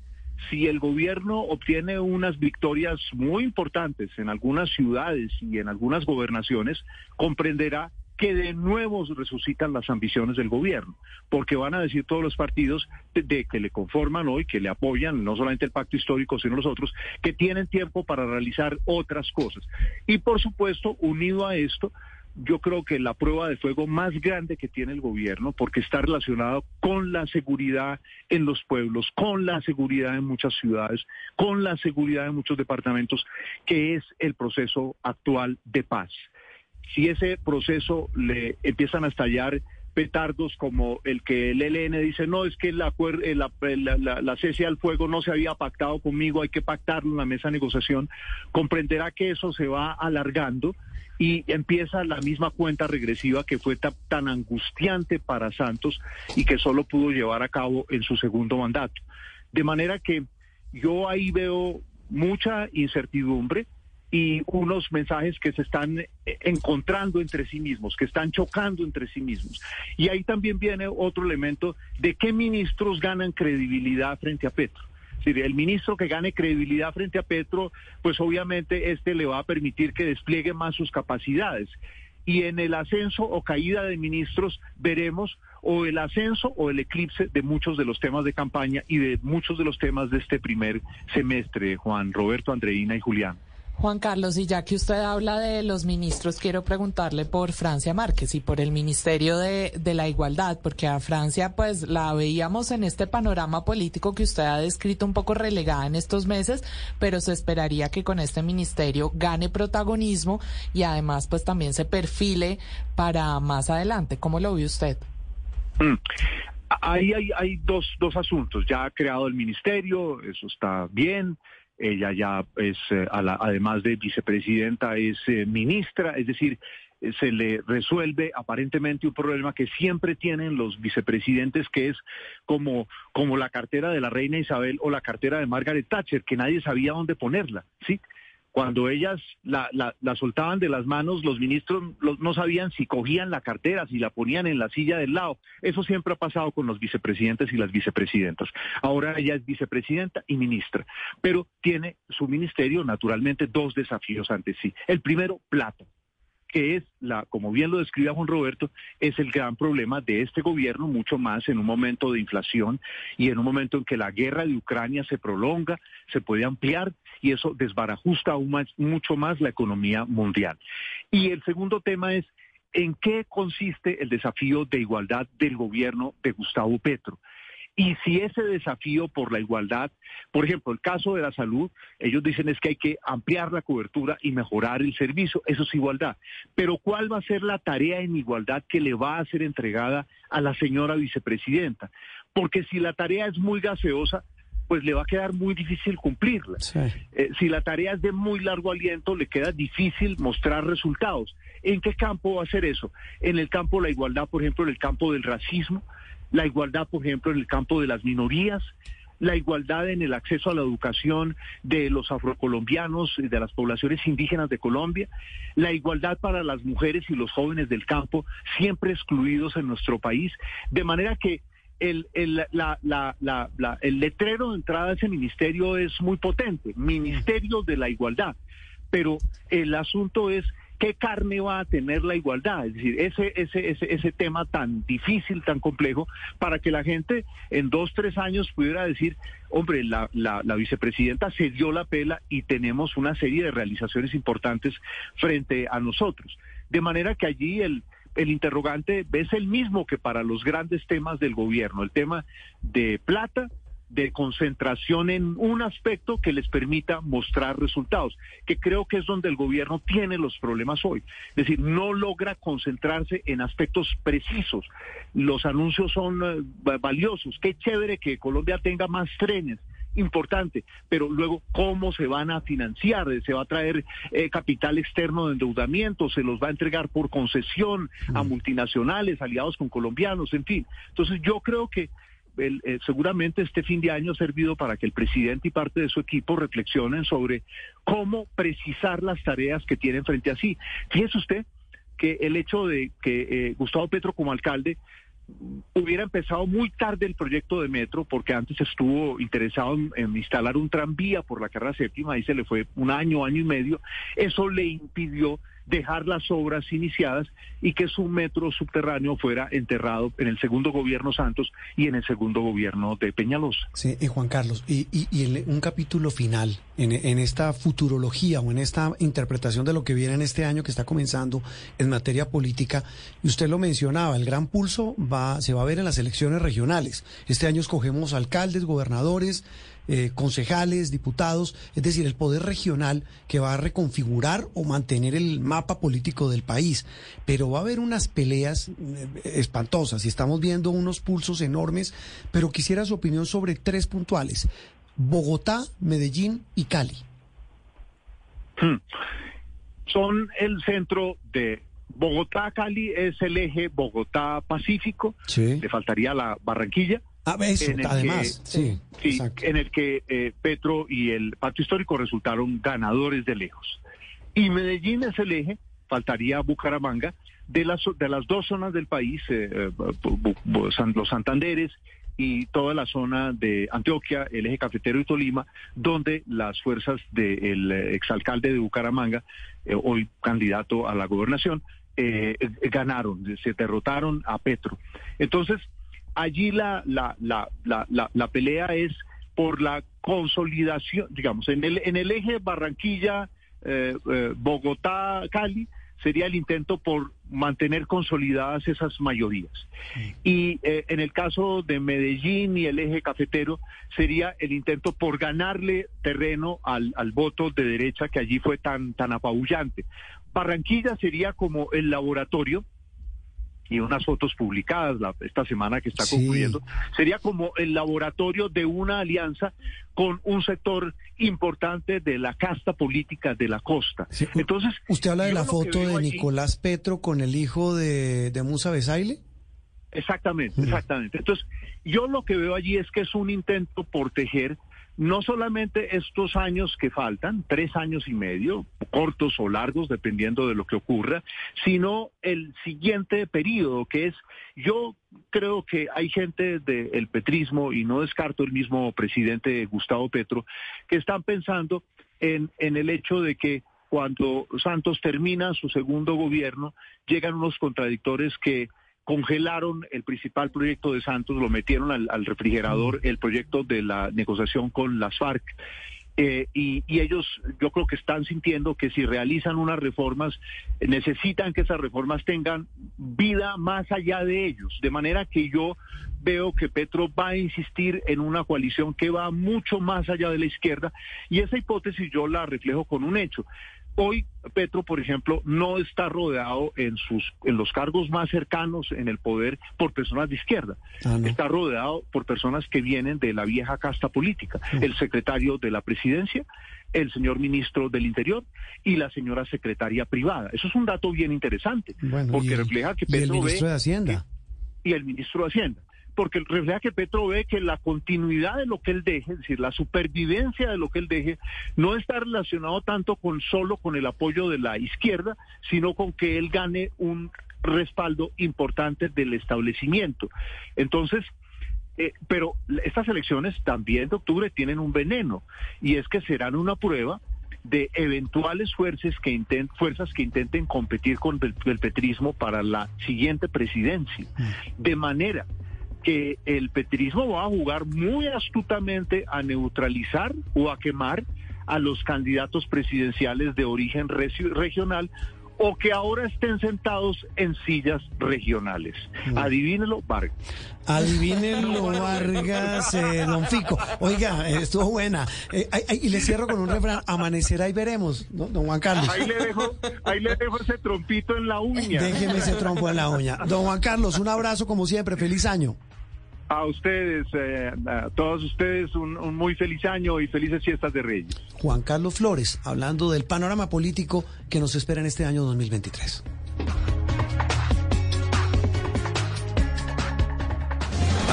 si el gobierno obtiene unas victorias muy importantes en algunas ciudades y en algunas gobernaciones, comprenderá que de nuevo resucitan las ambiciones del gobierno, porque van a decir todos los partidos de, que le conforman hoy, que le apoyan, no solamente el pacto histórico, sino los otros, que tienen tiempo para realizar otras cosas. Y por supuesto, unido a esto, yo creo que la prueba de fuego más grande que tiene el gobierno, porque está relacionado con la seguridad en los pueblos, con la seguridad en muchas ciudades, con la seguridad en muchos departamentos, que es el proceso actual de paz si ese proceso le empiezan a estallar petardos como el que el ELN dice, no, es que la, la, la, la, cese al fuego no se había pactado conmigo, hay que pactarlo en la mesa de negociación, comprenderá que eso se va alargando y empieza la misma cuenta regresiva que fue tan angustiante para Santos y que solo pudo llevar a cabo en su segundo mandato. De manera que yo ahí veo mucha incertidumbre y unos mensajes que se están eh, encontrando entre sí mismos, que están chocando entre sí mismos. Y ahí también viene otro elemento de qué ministros ganan credibilidad frente a Petro. Si el ministro que gane credibilidad frente a Petro, pues obviamente este le va a permitir que despliegue más sus capacidades. Y en el ascenso o caída de ministros veremos o el ascenso o el eclipse de muchos de los temas de campaña y de muchos de los temas de este primer semestre, Juan Roberto, Andreina y Julián. Juan Carlos, y ya que usted habla de los ministros, quiero preguntarle por Francia Márquez y por el Ministerio de, la Igualdad, porque a Francia pues la veíamos en este panorama político que usted ha descrito un poco relegada en estos meses, pero se esperaría que con este ministerio gane protagonismo y además pues también se perfile para más adelante. ¿Cómo lo ve usted? Mm. Ahí hay, hay dos, dos asuntos. Ya ha creado el ministerio, eso está bien. Ella ya es, eh, además de vicepresidenta, es eh, ministra, es decir, eh, se le resuelve aparentemente un problema que siempre tienen los vicepresidentes, que es como, como la cartera de la reina Isabel o la cartera de Margaret Thatcher, que nadie sabía dónde ponerla, ¿sí? Cuando ellas la, soltaban de las manos, los ministros no sabían si cogían la cartera, si la ponían en la silla del lado. Eso siempre ha pasado con los vicepresidentes y las vicepresidentas. Ahora ella es vicepresidenta y ministra, pero tiene su ministerio naturalmente dos desafíos ante sí. El primero, plata que es la, como bien lo describe Juan Roberto, es el gran problema de este gobierno, mucho más en un momento de inflación y en un momento en que la guerra de Ucrania se prolonga, se puede ampliar y eso desbarajusta aún más, mucho más la economía mundial. Y el segundo tema es en qué consiste el desafío de igualdad del gobierno de Gustavo Petro. Y si ese desafío por la igualdad, por ejemplo, el caso de la salud, ellos dicen es que hay que ampliar la cobertura y mejorar el servicio, eso es igualdad. Pero ¿cuál va a ser la tarea en igualdad que le va a ser entregada a la señora vicepresidenta? Porque si la tarea es muy gaseosa, pues le va a quedar muy difícil cumplirla. Eh, si la tarea es de muy largo aliento, le queda difícil mostrar resultados. ¿En qué campo va a ser eso? En el campo de la igualdad, por ejemplo, en el campo del racismo, la igualdad, por ejemplo, en el campo de las minorías, la igualdad en el acceso a la educación de los afrocolombianos y de las poblaciones indígenas de Colombia, la igualdad para las mujeres y los jóvenes del campo, siempre excluidos en nuestro país, de manera que el, el, el letrero de entrada a ese ministerio es muy potente, Ministerio de la Igualdad, pero el asunto es ¿Qué carne va a tener la igualdad? Es decir, ese, ese, ese, ese tema tan difícil, tan complejo, para que la gente en dos, tres años pudiera decir, hombre, la, la, la vicepresidenta se dio la pela y tenemos una serie de realizaciones importantes frente a nosotros. De manera que allí el, el interrogante es el mismo que para los grandes temas del gobierno, el tema de plata, de concentración en un aspecto que les permita mostrar resultados, que creo que es donde el gobierno tiene los problemas hoy. Es decir, no logra concentrarse en aspectos precisos. Los anuncios son eh, valiosos. Qué chévere que Colombia tenga más trenes importante, pero luego cómo se van a financiar, se va a traer eh, capital externo de endeudamiento, se los va a entregar por concesión a mm. multinacionales, aliados con colombianos, en fin. Entonces yo creo que eh, seguramente este fin de año ha servido para que el presidente y parte de su equipo reflexionen sobre cómo precisar las tareas que tienen frente a sí. Fíjese usted que el hecho de que eh, Gustavo Petro como alcalde hubiera empezado muy tarde el proyecto de metro porque antes estuvo interesado en, en, instalar un tranvía por la carrera séptima y se le fue un año, año y medio, eso le impidió dejar las obras iniciadas y que su metro subterráneo fuera enterrado en el segundo gobierno Santos y en el segundo gobierno de Peñalosa. Sí, y Juan Carlos, y, y, un capítulo final en, en, esta futurología o en esta interpretación de lo que viene en este año que está comenzando en materia política, y usted lo mencionaba, el gran pulso va, se va a ver en las elecciones regionales. Este año escogemos alcaldes, gobernadores, eh, concejales, diputados, es decir, el poder regional que va a reconfigurar o mantener el mapa político del país. Pero va a haber unas peleas eh, espantosas y estamos viendo unos pulsos enormes, pero quisiera su opinión sobre tres puntuales, Bogotá, Medellín y Cali. Hmm. Son el centro de Bogotá-Cali, es el eje Bogotá-Pacífico, le faltaría la Barranquilla. Ah, eso, además, sí, en el que eh, Petro y el Pacto Histórico resultaron ganadores de lejos. Y Medellín es el eje, faltaría Bucaramanga, de las, de las dos zonas del país, eh, eh, los Santanderes y toda la zona de Antioquia, el eje cafetero y Tolima, donde las fuerzas del exalcalde de Bucaramanga, hoy candidato a la gobernación, ganaron, se derrotaron a Petro. Entonces, allí la, la, la, la, la pelea es por la consolidación, digamos, en el, en el eje Barranquilla, eh, eh, Bogotá, Cali, sería el intento por mantener consolidadas esas mayorías. Y eh, en el caso de Medellín y el eje cafetero, sería el intento por ganarle terreno al, al voto de derecha que allí fue tan, tan apabullante. Barranquilla sería como el laboratorio y unas fotos publicadas esta semana que está concluyendo, sería como el laboratorio de una alianza con un sector importante de la casta política de la costa. Entonces, ¿usted habla de la foto de Nicolás Petro con el hijo de, de Musa Besaile? Exactamente, exactamente. Entonces, yo lo que veo allí es que es un intento por tejer no solamente estos años que faltan, tres años y medio, cortos o largos, dependiendo de lo que ocurra, sino el siguiente periodo, que es, yo creo que hay gente del petrismo, y no descarto el mismo presidente Gustavo Petro, que están pensando en, en el hecho de que cuando Santos termina su segundo gobierno, llegan unos contradictores que congelaron el principal proyecto de Santos, lo metieron al, refrigerador, el proyecto de la negociación con las FARC. Eh, y, ellos yo creo que están sintiendo que si realizan unas reformas, necesitan que esas reformas tengan vida más allá de ellos. De manera que yo veo que Petro va a insistir en una coalición que va mucho más allá de la izquierda y esa hipótesis yo la reflejo con un hecho. Hoy Petro, por ejemplo, no está rodeado en sus en los cargos más cercanos en el poder por personas de izquierda. Ah, está rodeado por personas que vienen de la vieja casta política. El secretario de la presidencia, el señor ministro del Interior y la señora secretaria privada. Eso es un dato bien interesante, porque refleja que Petro y el ministro de Hacienda. y el ministro de Hacienda porque refleja que Petro ve que la continuidad de lo que él deje, es decir, la supervivencia de lo que él deje, no está relacionado tanto con solo con el apoyo de la izquierda, sino con que él gane un respaldo importante del establecimiento. Entonces, eh, pero estas elecciones también de octubre tienen un veneno y es que serán una prueba de eventuales fuerzas que, fuerzas que intenten competir con el petrismo para la siguiente presidencia. Mm. De manera que el petrismo va a jugar muy astutamente a neutralizar o a quemar a los candidatos presidenciales de origen regional o que ahora estén sentados en sillas regionales. Mm. Adivínelo, Vargas. Adivínelo, Vargas, eh, don Fico. Oiga, estuvo buena. Eh, y le cierro con un refrán, amanecerá y veremos, don Juan Carlos. Ahí le, dejo, ahí le dejo ese trompito en la uña. Déjeme ese trompo en la uña. Don Juan Carlos, un abrazo como siempre, feliz año. A ustedes, eh, a todos ustedes, un, un, muy feliz año y felices fiestas de Reyes. Juan Carlos Flores, hablando del panorama político que nos espera en este año 2023.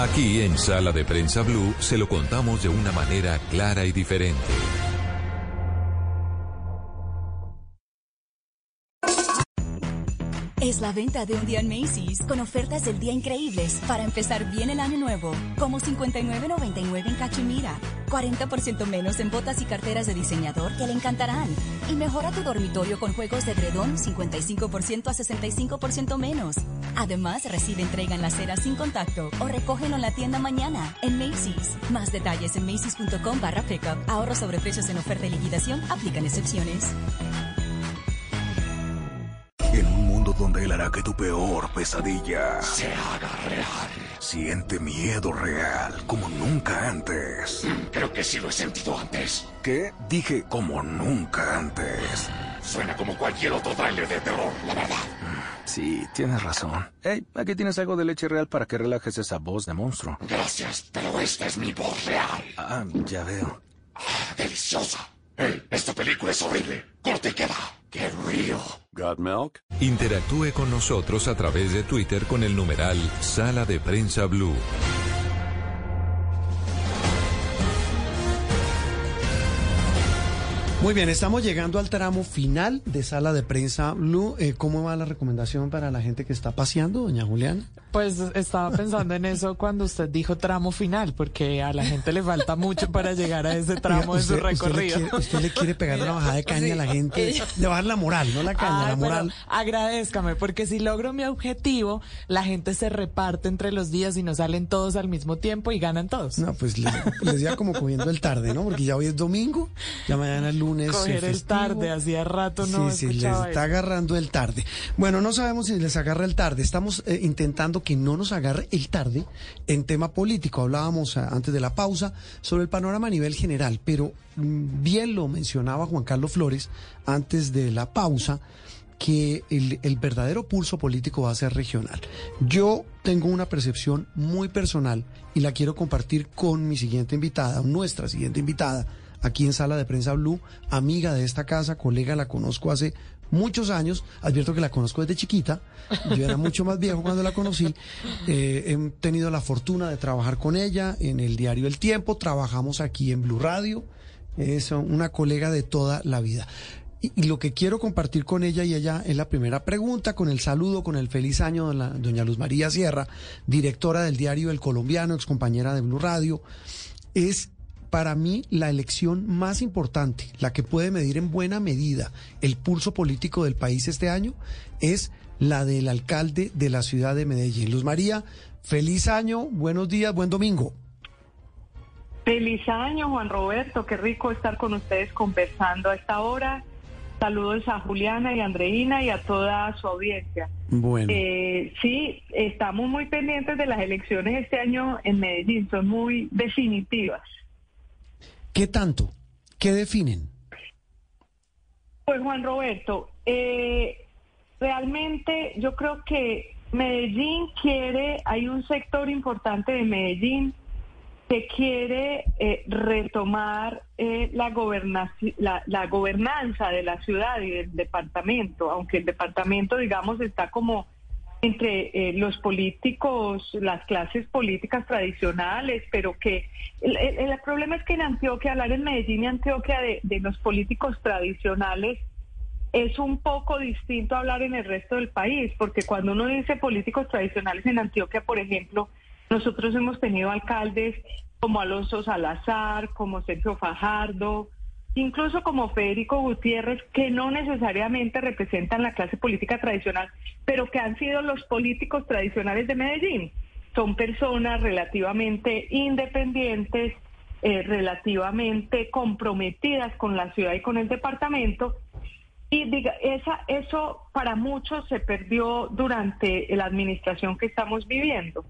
Aquí en Sala de Prensa Blue se lo contamos de una manera clara y diferente. Es la venta de un día en Macy's con ofertas del día increíbles para empezar bien el año nuevo, como 59.99 en Cachemira, 40% menos en botas y carteras de diseñador que le encantarán. Y mejora tu dormitorio con juegos de dredón 55% a 65% menos. Además, recibe entrega en la acera sin contacto o recógelo en la tienda mañana en Macy's. Más detalles en macy's.com barra pickup. Ahorro sobre precios en oferta y liquidación. Aplican excepciones que tu peor pesadilla se haga real. Siente miedo real, como nunca antes. Creo que sí lo he sentido antes. ¿Qué? Dije como nunca antes. Suena como cualquier otro trailer de terror, la verdad. Sí, tienes razón. Hey, aquí tienes algo de leche real para que relajes esa voz de monstruo. Gracias, pero esta es mi voz real. Ah, ya veo. Ah, deliciosa. Hey, esta película es horrible. Corte y queda. ¡Qué río! ¿Got milk? Interactúe con nosotros a través de Twitter con el numeral Sala de Prensa Blue. Muy bien, estamos llegando al tramo final de Sala de Prensa Blue. Eh, ¿Cómo va la recomendación para la gente que está paseando, doña Juliana? Pues estaba pensando en eso cuando usted dijo tramo final, porque a la gente le falta mucho para llegar a ese tramo de su recorrido. Usted le, quiere, pegar una bajada de caña a la gente, de bajar la moral, no la caña, la moral. Agradezcame, porque si logro mi objetivo, la gente se reparte entre los días y no salen todos al mismo tiempo y ganan todos. No, pues les, les como cogiendo el tarde, ¿no? Porque ya hoy es domingo, ya mañana es lunes. Coger el tarde, hacía rato no. Sí, sí, les está agarrando el tarde. Bueno, no sabemos si les agarra el tarde. Estamos eh, intentando que no nos agarre el tarde en tema político. Hablábamos eh, antes de la pausa sobre el panorama a nivel general, pero mm, bien lo mencionaba Juan Carlos Flores antes de la pausa que el, el, verdadero pulso político va a ser regional. Yo tengo una percepción muy personal y la quiero compartir con mi siguiente invitada, nuestra siguiente invitada, aquí en Sala de Prensa Blue, amiga de esta casa, colega, la conozco hace muchos años, advierto que la conozco desde chiquita, yo era mucho más viejo cuando la conocí, eh, he tenido la fortuna de trabajar con ella en el diario El Tiempo, trabajamos aquí en Blue Radio, es una colega de toda la vida. Y, lo que quiero compartir con ella y ella es la primera pregunta, con el saludo, con el feliz año de doña Luz María Sierra, directora del diario El Colombiano, ex compañera de Blue Radio, es para mí la elección más importante, la que puede medir en buena medida el pulso político del país este año, es la del alcalde de la ciudad de Medellín. Luz María, feliz año, buenos días, buen domingo. Feliz año, Juan Roberto, qué rico estar con ustedes conversando a esta hora. Saludos a Juliana y a Andreina y a toda su audiencia. Bueno. Eh, sí, estamos muy pendientes de las elecciones este año en Medellín, son muy definitivas. ¿Qué tanto? ¿Qué definen? Pues Juan Roberto, eh, realmente yo creo que Medellín quiere, hay un sector importante de Medellín que quiere eh, retomar eh, la, la, la, gobernanza de la ciudad y del departamento, aunque el departamento, digamos, está como entre eh, los políticos, las clases políticas tradicionales, pero que el, problema es que en Antioquia, hablar en Medellín y Antioquia de, de, los políticos tradicionales es un poco distinto a hablar en el resto del país, porque cuando uno dice políticos tradicionales en Antioquia, por ejemplo, nosotros hemos tenido alcaldes como Alonso Salazar, como Sergio Fajardo, incluso como Federico Gutiérrez, que no necesariamente representan la clase política tradicional, pero que han sido los políticos tradicionales de Medellín. Son personas relativamente independientes, eh, relativamente comprometidas con la ciudad y con el departamento. Y diga, esa, eso para muchos se perdió durante la administración que estamos viviendo,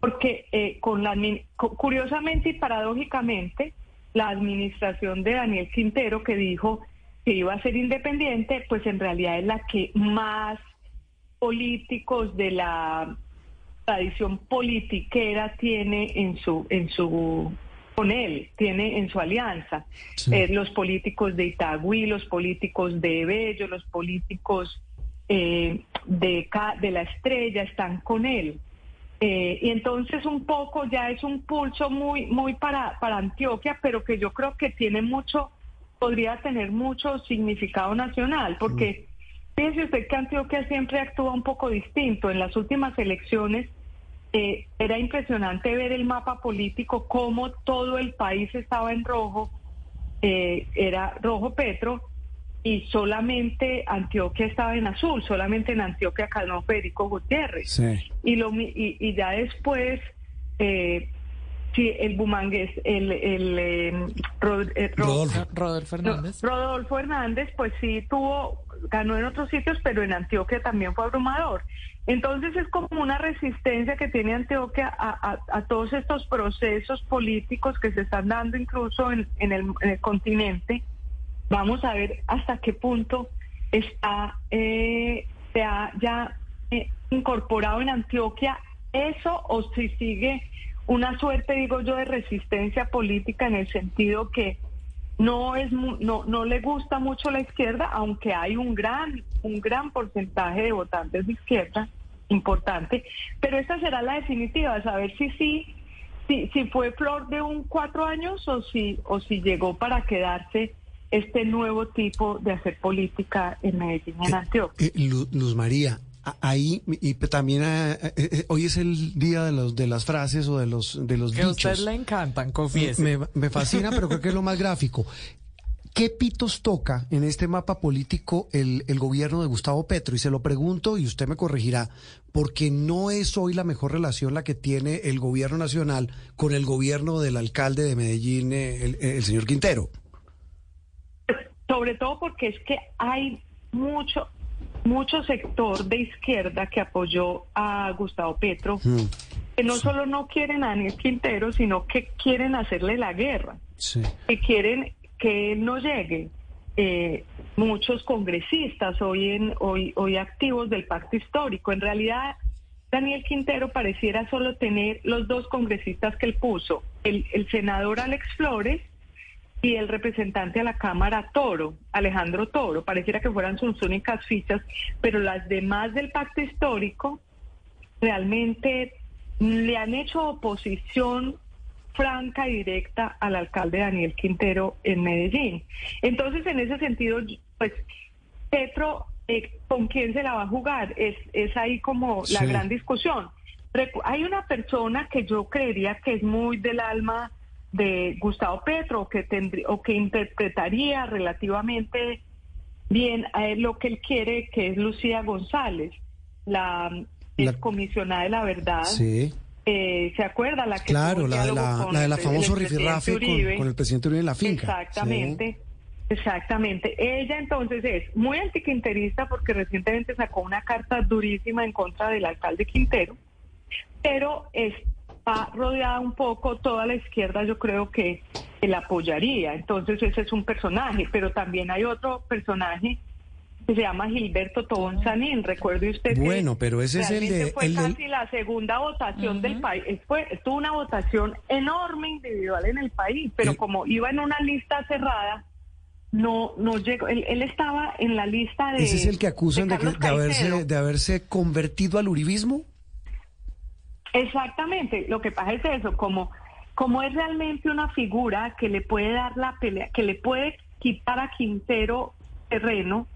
porque eh, con la, curiosamente y paradójicamente, la administración de Daniel Quintero, que dijo que iba a ser independiente, pues en realidad es la que más políticos de la tradición politiquera tiene en su en su con él, tiene en su alianza. Eh, los políticos de Itagüí, los políticos de Bello, los políticos eh, de, de la Estrella están con él. Eh, y entonces un poco ya es un pulso muy, muy para, para Antioquia, pero que yo creo que tiene mucho, podría tener mucho significado nacional, porque fíjese usted que Antioquia siempre actúa un poco distinto. En las últimas elecciones eh, era impresionante ver el mapa político, cómo todo el país estaba en rojo, eh, era rojo Petro, y solamente Antioquia estaba en azul, solamente en Antioquia ganó Federico Gutiérrez. Y, lo, y, ya después, eh, Sí, el Bumangués, el, el eh, Rod- eh, Ro- Rodolfo. Rodolfo Hernández. no, Rodolfo Hernández, pues sí tuvo, ganó en otros sitios, pero en Antioquia también fue abrumador. Entonces es como una resistencia que tiene Antioquia a, a- a todos estos procesos políticos que se están dando incluso en, en el, en el continente. Vamos a ver hasta qué punto está eh, se ha ya eh, incorporado en Antioquia eso o si sigue una suerte, digo yo, de resistencia política en el sentido que no es no no le gusta mucho la izquierda, aunque hay un gran un gran porcentaje de votantes de izquierda importante, pero esta será la definitiva, saber si sí si, si fue flor de un cuatro años o si o si llegó para quedarse este nuevo tipo de hacer política en Medellín y en Antioquia. Eh, Lu- Luz María, ahí y también eh, eh, eh, hoy es el día de los de las frases o de los de los Que a usted le encantan, confiese. Me, me fascina, pero creo que es lo más gráfico. ¿Qué pitos toca en este mapa político el, el gobierno de Gustavo Petro? Y se lo pregunto y usted me corregirá, porque no es hoy la mejor relación la que tiene el gobierno nacional con el gobierno del alcalde de Medellín, eh, el, el señor Quintero. Sobre todo porque es que hay mucho mucho sector de izquierda que apoyó a Gustavo Petro, Mm, que no solo no quieren a Daniel Quintero, sino que quieren hacerle la guerra. Sí. que quieren que él no llegue. Eh, muchos congresistas hoy, en, hoy, hoy activos del pacto histórico. En realidad, Daniel Quintero pareciera solo tener los dos congresistas que él puso, el, el senador Alex Flores y el representante a la Cámara Toro, Alejandro Toro. Pareciera que fueran sus únicas fichas, pero las demás del pacto histórico realmente le han hecho oposición franca y directa al alcalde Daniel Quintero en Medellín. Entonces, en ese sentido, pues Petro, eh, ¿con quién se la va a jugar? Es, es ahí como la gran discusión. Hay una persona que yo creería que es muy del alma de Gustavo Petro, que tendría, o que interpretaría relativamente bien a él lo que él quiere, que es Lucía González, la, La- comisionada de la verdad. Sí. Eh, ¿Se acuerda? La que Claro, la de la, la, de la famoso rifirrafe con, con el presidente Uribe en la finca. Exactamente. Exactamente. Ella entonces es muy antiquinterista porque recientemente sacó una carta durísima en contra del alcalde Quintero, pero está rodeada un poco toda la izquierda, yo creo que, que la apoyaría. Entonces ese es un personaje, pero también hay otro personaje que se llama Gilberto Tobón Sanín. Recuerde usted que Bueno, pero ese es el de- fue el del- casi la segunda votación del país. Fue, estuvo una votación enorme individual en el país, pero como iba en una lista cerrada, no no llegó. Él, él estaba en la lista de. Ese es el que acusan de, que- Carlos de haberse, de haberse convertido al uribismo. Exactamente, lo que pasa es eso, como, como es realmente una figura que le puede dar la pelea, que le puede quitar a Quintero terreno,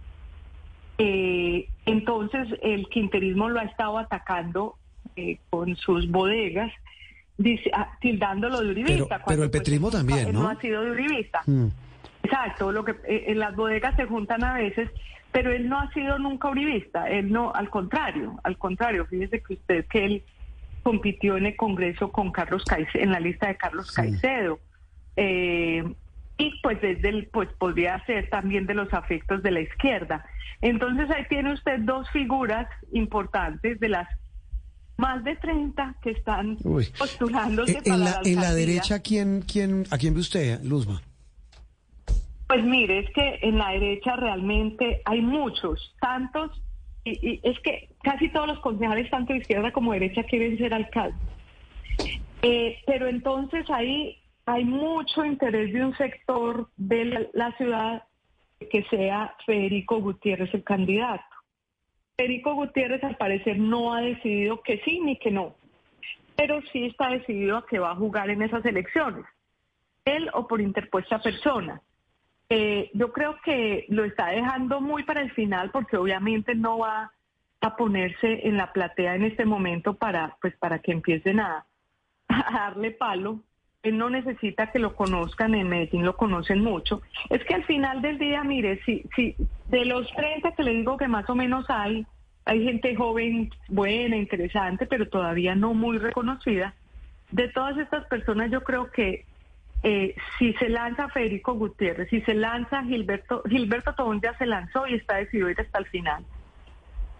eh, entonces el quinterismo lo ha estado atacando eh, con sus bodegas, dice, ah, tildándolo de uribista. Pero, pero el pues, petrismo también, ¿no? no ha sido de uribista. Mm. Exacto, lo que eh, en las bodegas se juntan a veces, pero él no ha sido nunca uribista, él no, al contrario, al contrario, fíjese que usted que él compitió en el Congreso con Carlos Caicedo, en la lista de Carlos Caicedo. Eh, y pues desde el, pues podría ser también de los afectos de la izquierda. Entonces ahí tiene usted dos figuras importantes de las más de 30 que están Uy. postulándose Eh, para en, la, en la derecha, ¿quién, quién, ¿a quién ve usted, Luzma? Pues mire, es que en la derecha realmente hay muchos, tantos, y, es que casi todos los concejales, tanto de izquierda como de derecha, quieren ser alcaldes. Eh, pero entonces ahí hay mucho interés de un sector de la, la ciudad que sea Federico Gutiérrez el candidato. Federico Gutiérrez al parecer no ha decidido que sí ni que no, pero sí está decidido a que va a jugar en esas elecciones, él o por interpuesta persona. Eh, yo creo que lo está dejando muy para el final porque obviamente no va a ponerse en la platea en este momento para pues para que empiecen a, a darle palo. Él no necesita que lo conozcan, en Medellín lo conocen mucho. Es que al final del día, mire, si, si de los 30 que le digo que más o menos hay, hay gente joven, buena, interesante, pero todavía no muy reconocida. de todas estas personas yo creo que eh, si se lanza Federico Gutiérrez, si se lanza Gilberto, Gilberto Tobón ya se lanzó y está decidido ir hasta el final.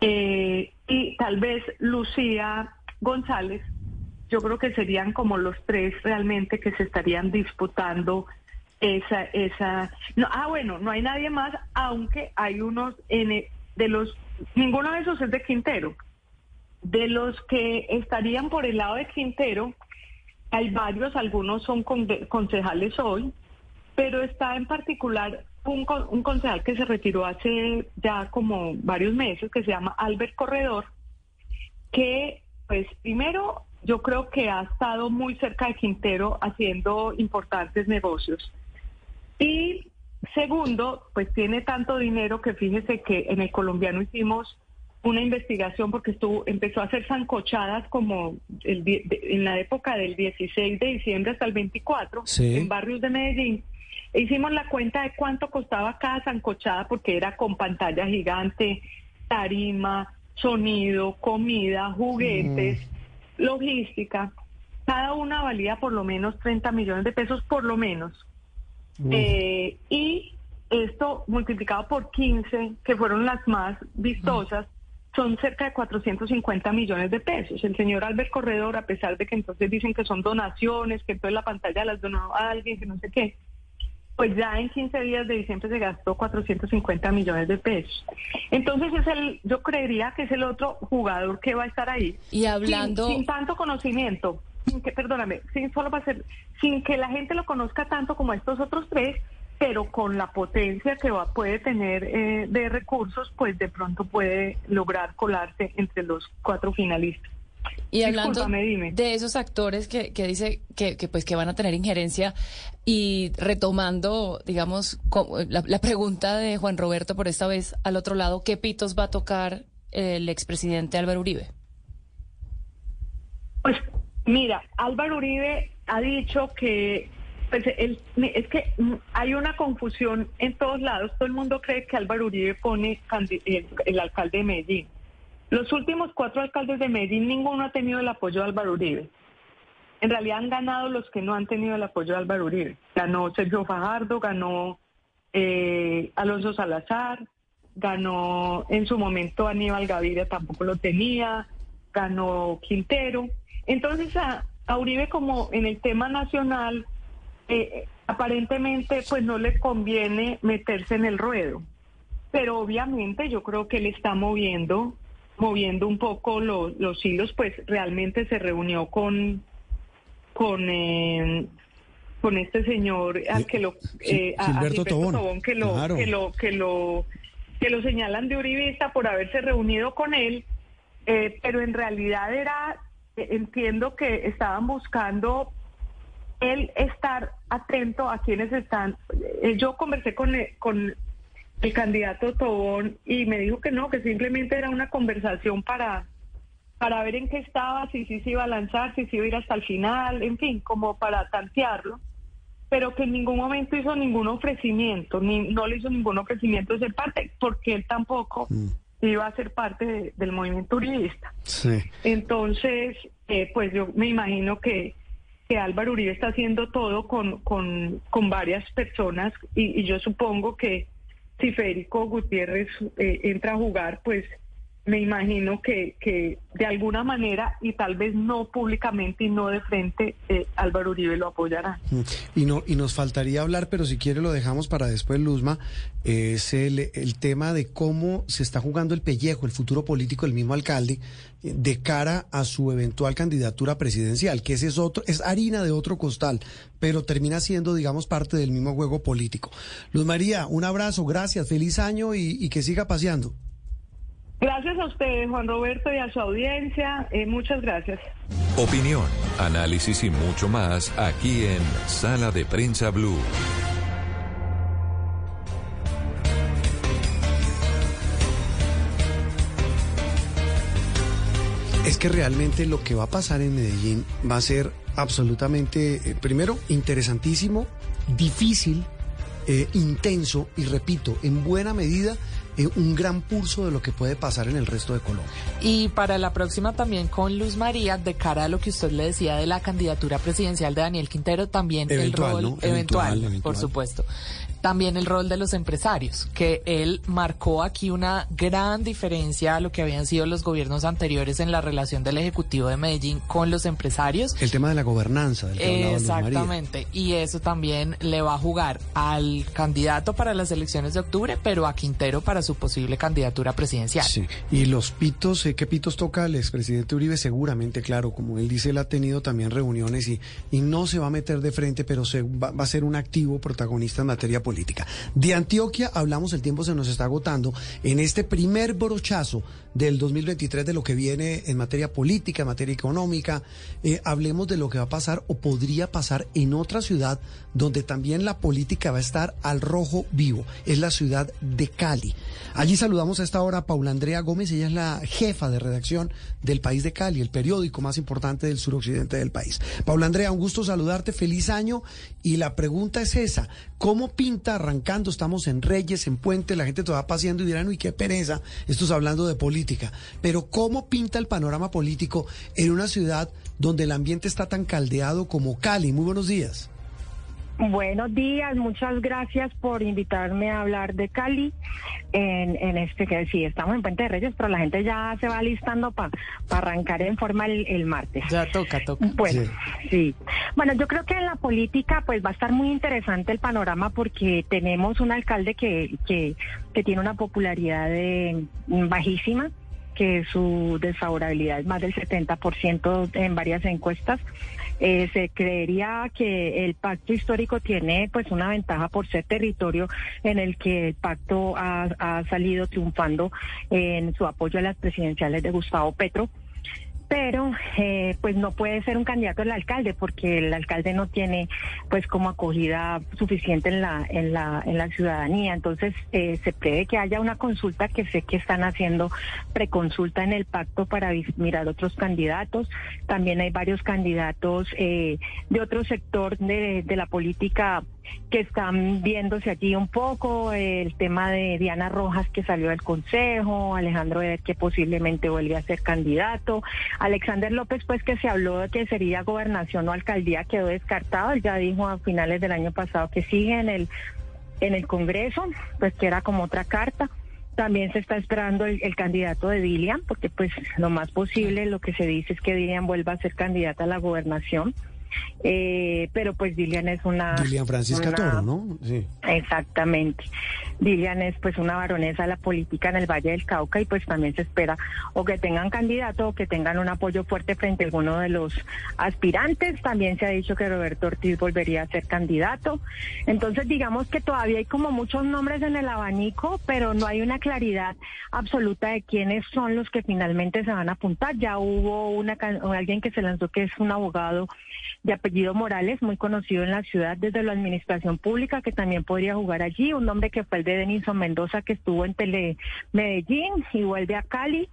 Eh, y tal vez Lucía González, yo creo que serían como los tres realmente que se estarían disputando esa, esa, no, ah bueno, no hay nadie más, aunque hay unos N de los, ninguno de esos es de Quintero. De los que estarían por el lado de Quintero, hay varios, algunos son concejales hoy, pero está en particular un, un concejal que se retiró hace ya como varios meses, que se llama Albert Corredor, que pues primero yo creo que ha estado muy cerca de Quintero haciendo importantes negocios. Y segundo, pues tiene tanto dinero que fíjese que en el colombiano hicimos una investigación porque estuvo empezó a hacer zancochadas como el, en la época del 16 de diciembre hasta el 24 en barrios de Medellín. E hicimos la cuenta de cuánto costaba cada zancochada porque era con pantalla gigante, tarima, sonido, comida, juguetes, mm. logística. Cada una valía por lo menos 30 millones de pesos, por lo menos. Eh, y esto multiplicado por 15, que fueron las más vistosas, son cerca de 450 millones de pesos. El señor Albert Corredor, a pesar de que entonces dicen que son donaciones, que entonces la pantalla las donó a alguien, que no sé qué, pues ya en 15 días de diciembre se gastó 450 millones de pesos. Entonces es el, yo creería que es el otro jugador que va a estar ahí. Y hablando... Sin, tanto conocimiento, sin que, perdóname, sin solo para ser, sin que la gente lo conozca tanto como estos otros tres, pero con la potencia que va, puede tener eh, de recursos, pues de pronto puede lograr colarse entre los cuatro finalistas. Y hablando de esos actores que, que dice que, que, pues que van a tener injerencia y retomando, digamos, la, la, pregunta de Juan Roberto por esta vez al otro lado, ¿qué pitos va a tocar el expresidente Álvaro Uribe? Pues mira, Álvaro Uribe ha dicho que pues es que hay una confusión en todos lados. Todo el mundo cree que Álvaro Uribe pone el, alcalde de Medellín. Los últimos cuatro alcaldes de Medellín, ninguno ha tenido el apoyo de Álvaro Uribe. En realidad han ganado los que no han tenido el apoyo de Álvaro Uribe. Ganó Sergio Fajardo, ganó eh, Alonso Salazar, ganó en su momento Aníbal Gaviria, tampoco lo tenía, ganó Quintero. Entonces a Uribe como en el tema nacional eh, aparentemente pues no le conviene meterse en el ruedo. Pero obviamente yo creo que él está moviendo, moviendo un poco los hilos, pues realmente se reunió con con eh, con este señor al que lo eh, Tobón. que lo que lo que lo que lo señalan de uribista por haberse reunido con él, eh, pero en realidad era entiendo que estaban buscando el estar atento a quienes están. Eh, yo conversé con, el, eh, con el candidato Tobón y me dijo que no, que simplemente era una conversación para, para ver en qué estaba, si sí se iba a lanzar, si se iba a ir hasta el final, en fin, como para tantearlo, pero que en ningún momento hizo ningún ofrecimiento, ni no le hizo ningún ofrecimiento de ser parte, porque él tampoco mm. iba a ser parte del movimiento uribista. Entonces, eh, pues yo me imagino que que Álvaro Uribe está haciendo todo con, con, con varias personas y, yo supongo que si Federico Gutiérrez eh, entra a jugar, pues me imagino que, que de alguna manera y tal vez no públicamente y no de frente eh, Álvaro Uribe lo apoyará. Mm. Y no y nos faltaría hablar, pero si quiere lo dejamos para después, Luzma, es el, el tema de cómo se está jugando el pellejo, el futuro político del mismo alcalde eh, de cara a su eventual candidatura presidencial, que ese es otro es harina de otro costal, pero termina siendo digamos parte del mismo juego político. Luz María, un abrazo, gracias, feliz año y que siga paseando. Gracias a ustedes, Juan Roberto, y a su audiencia. Eh, muchas gracias. Opinión, análisis y mucho más aquí en Sala de Prensa Blue. Es que realmente lo que va a pasar en Medellín va a ser absolutamente, eh, primero, interesantísimo, difícil, eh, intenso y repito, en buena medida eh, un gran pulso de lo que puede pasar en el resto de Colombia. Y para la próxima también con Luz María, de cara a lo que usted le decía de la candidatura presidencial de Daniel Quintero, también el rol eventual, por supuesto también el rol de los empresarios, que él marcó aquí una gran diferencia a lo que habían sido los gobiernos anteriores en la relación del Ejecutivo de Medellín con los empresarios. El tema de la gobernanza. Del que Exactamente, y eso también le va a jugar al candidato para las elecciones de octubre, pero a Quintero para su posible candidatura presidencial. Sí, y los pitos, eh, ¿qué pitos toca el expresidente Uribe? Seguramente, claro, como él dice, él ha tenido también reuniones y, y no se va a meter de frente, pero se va, va a ser un activo protagonista en materia política de Antioquia hablamos, el tiempo se nos está agotando, en este primer brochazo del 2023 de lo que viene en materia política, en materia económica. Eh, hablemos de lo que va a pasar o podría pasar en otra ciudad donde también la política va a estar al rojo vivo. Es la ciudad de Cali. Allí saludamos a esta hora a Paula Andrea Gómez. Ella es la jefa de redacción del País de Cali, el periódico más importante del suroccidente del país. Paula Andrea, un gusto saludarte. Feliz año. Y la pregunta es esa. ¿Cómo pinta arrancando? Estamos en Reyes, en Puente, la gente te va paseando y dirán, uy, qué pereza. Esto es hablando de política pero ¿cómo pinta el panorama político en una ciudad donde el ambiente está tan caldeado como Cali? Muy buenos días. Buenos días, muchas gracias por invitarme a hablar de Cali en, este que sí, estamos en Puente de Reyes, pero la gente ya se va listando para arrancar en forma el, martes. Ya toca, toca. Bueno, sí. Bueno, yo creo que en la política pues va a estar muy interesante el panorama porque tenemos un alcalde que, que, que tiene una popularidad de, bajísima que su desfavorabilidad es más del 70% en varias encuestas. Eh, se creería que el pacto histórico tiene pues una ventaja por ser territorio en el que el pacto ha, ha salido triunfando en su apoyo a las presidenciales de Gustavo Petro pero eh, pues no puede ser un candidato al alcalde porque el alcalde no tiene pues como acogida suficiente en la en la en la ciudadanía. Entonces eh, se prevé que haya una consulta que sé que están haciendo preconsulta en el pacto para mirar otros candidatos. También hay varios candidatos eh, de otro sector de, de la política que están viéndose allí un poco, el tema de Diana Rojas que salió del Consejo, Alejandro Eder que posiblemente vuelve a ser candidato, Alexander López pues que se habló de que sería gobernación o alcaldía quedó descartado, él ya dijo a finales del año pasado que sigue en el, en el Congreso, pues que era como otra carta. También se está esperando el, el, candidato de Dilian, porque pues lo más posible lo que se dice es que Dilian vuelva a ser candidata a la gobernación. Eh, pero pues Dilian es una... Dilian Francisca Toro, ¿no? Sí. Exactamente. Dilian es pues una baronesa de la política en el Valle del Cauca y pues también se espera o que tengan candidato o que tengan un apoyo fuerte frente a alguno de los aspirantes. También se ha dicho que Roberto Ortiz volvería a ser candidato. Entonces digamos que todavía hay como muchos nombres en el abanico, pero no hay una claridad absoluta de quiénes son los que finalmente se van a apuntar. Ya hubo una alguien que se lanzó que es un abogado de apellido Morales, muy conocido en la ciudad desde la administración pública, que también podría jugar allí. Un nombre que fue el de Denison Mendoza, que estuvo en Tele Medellín y vuelve a Cali.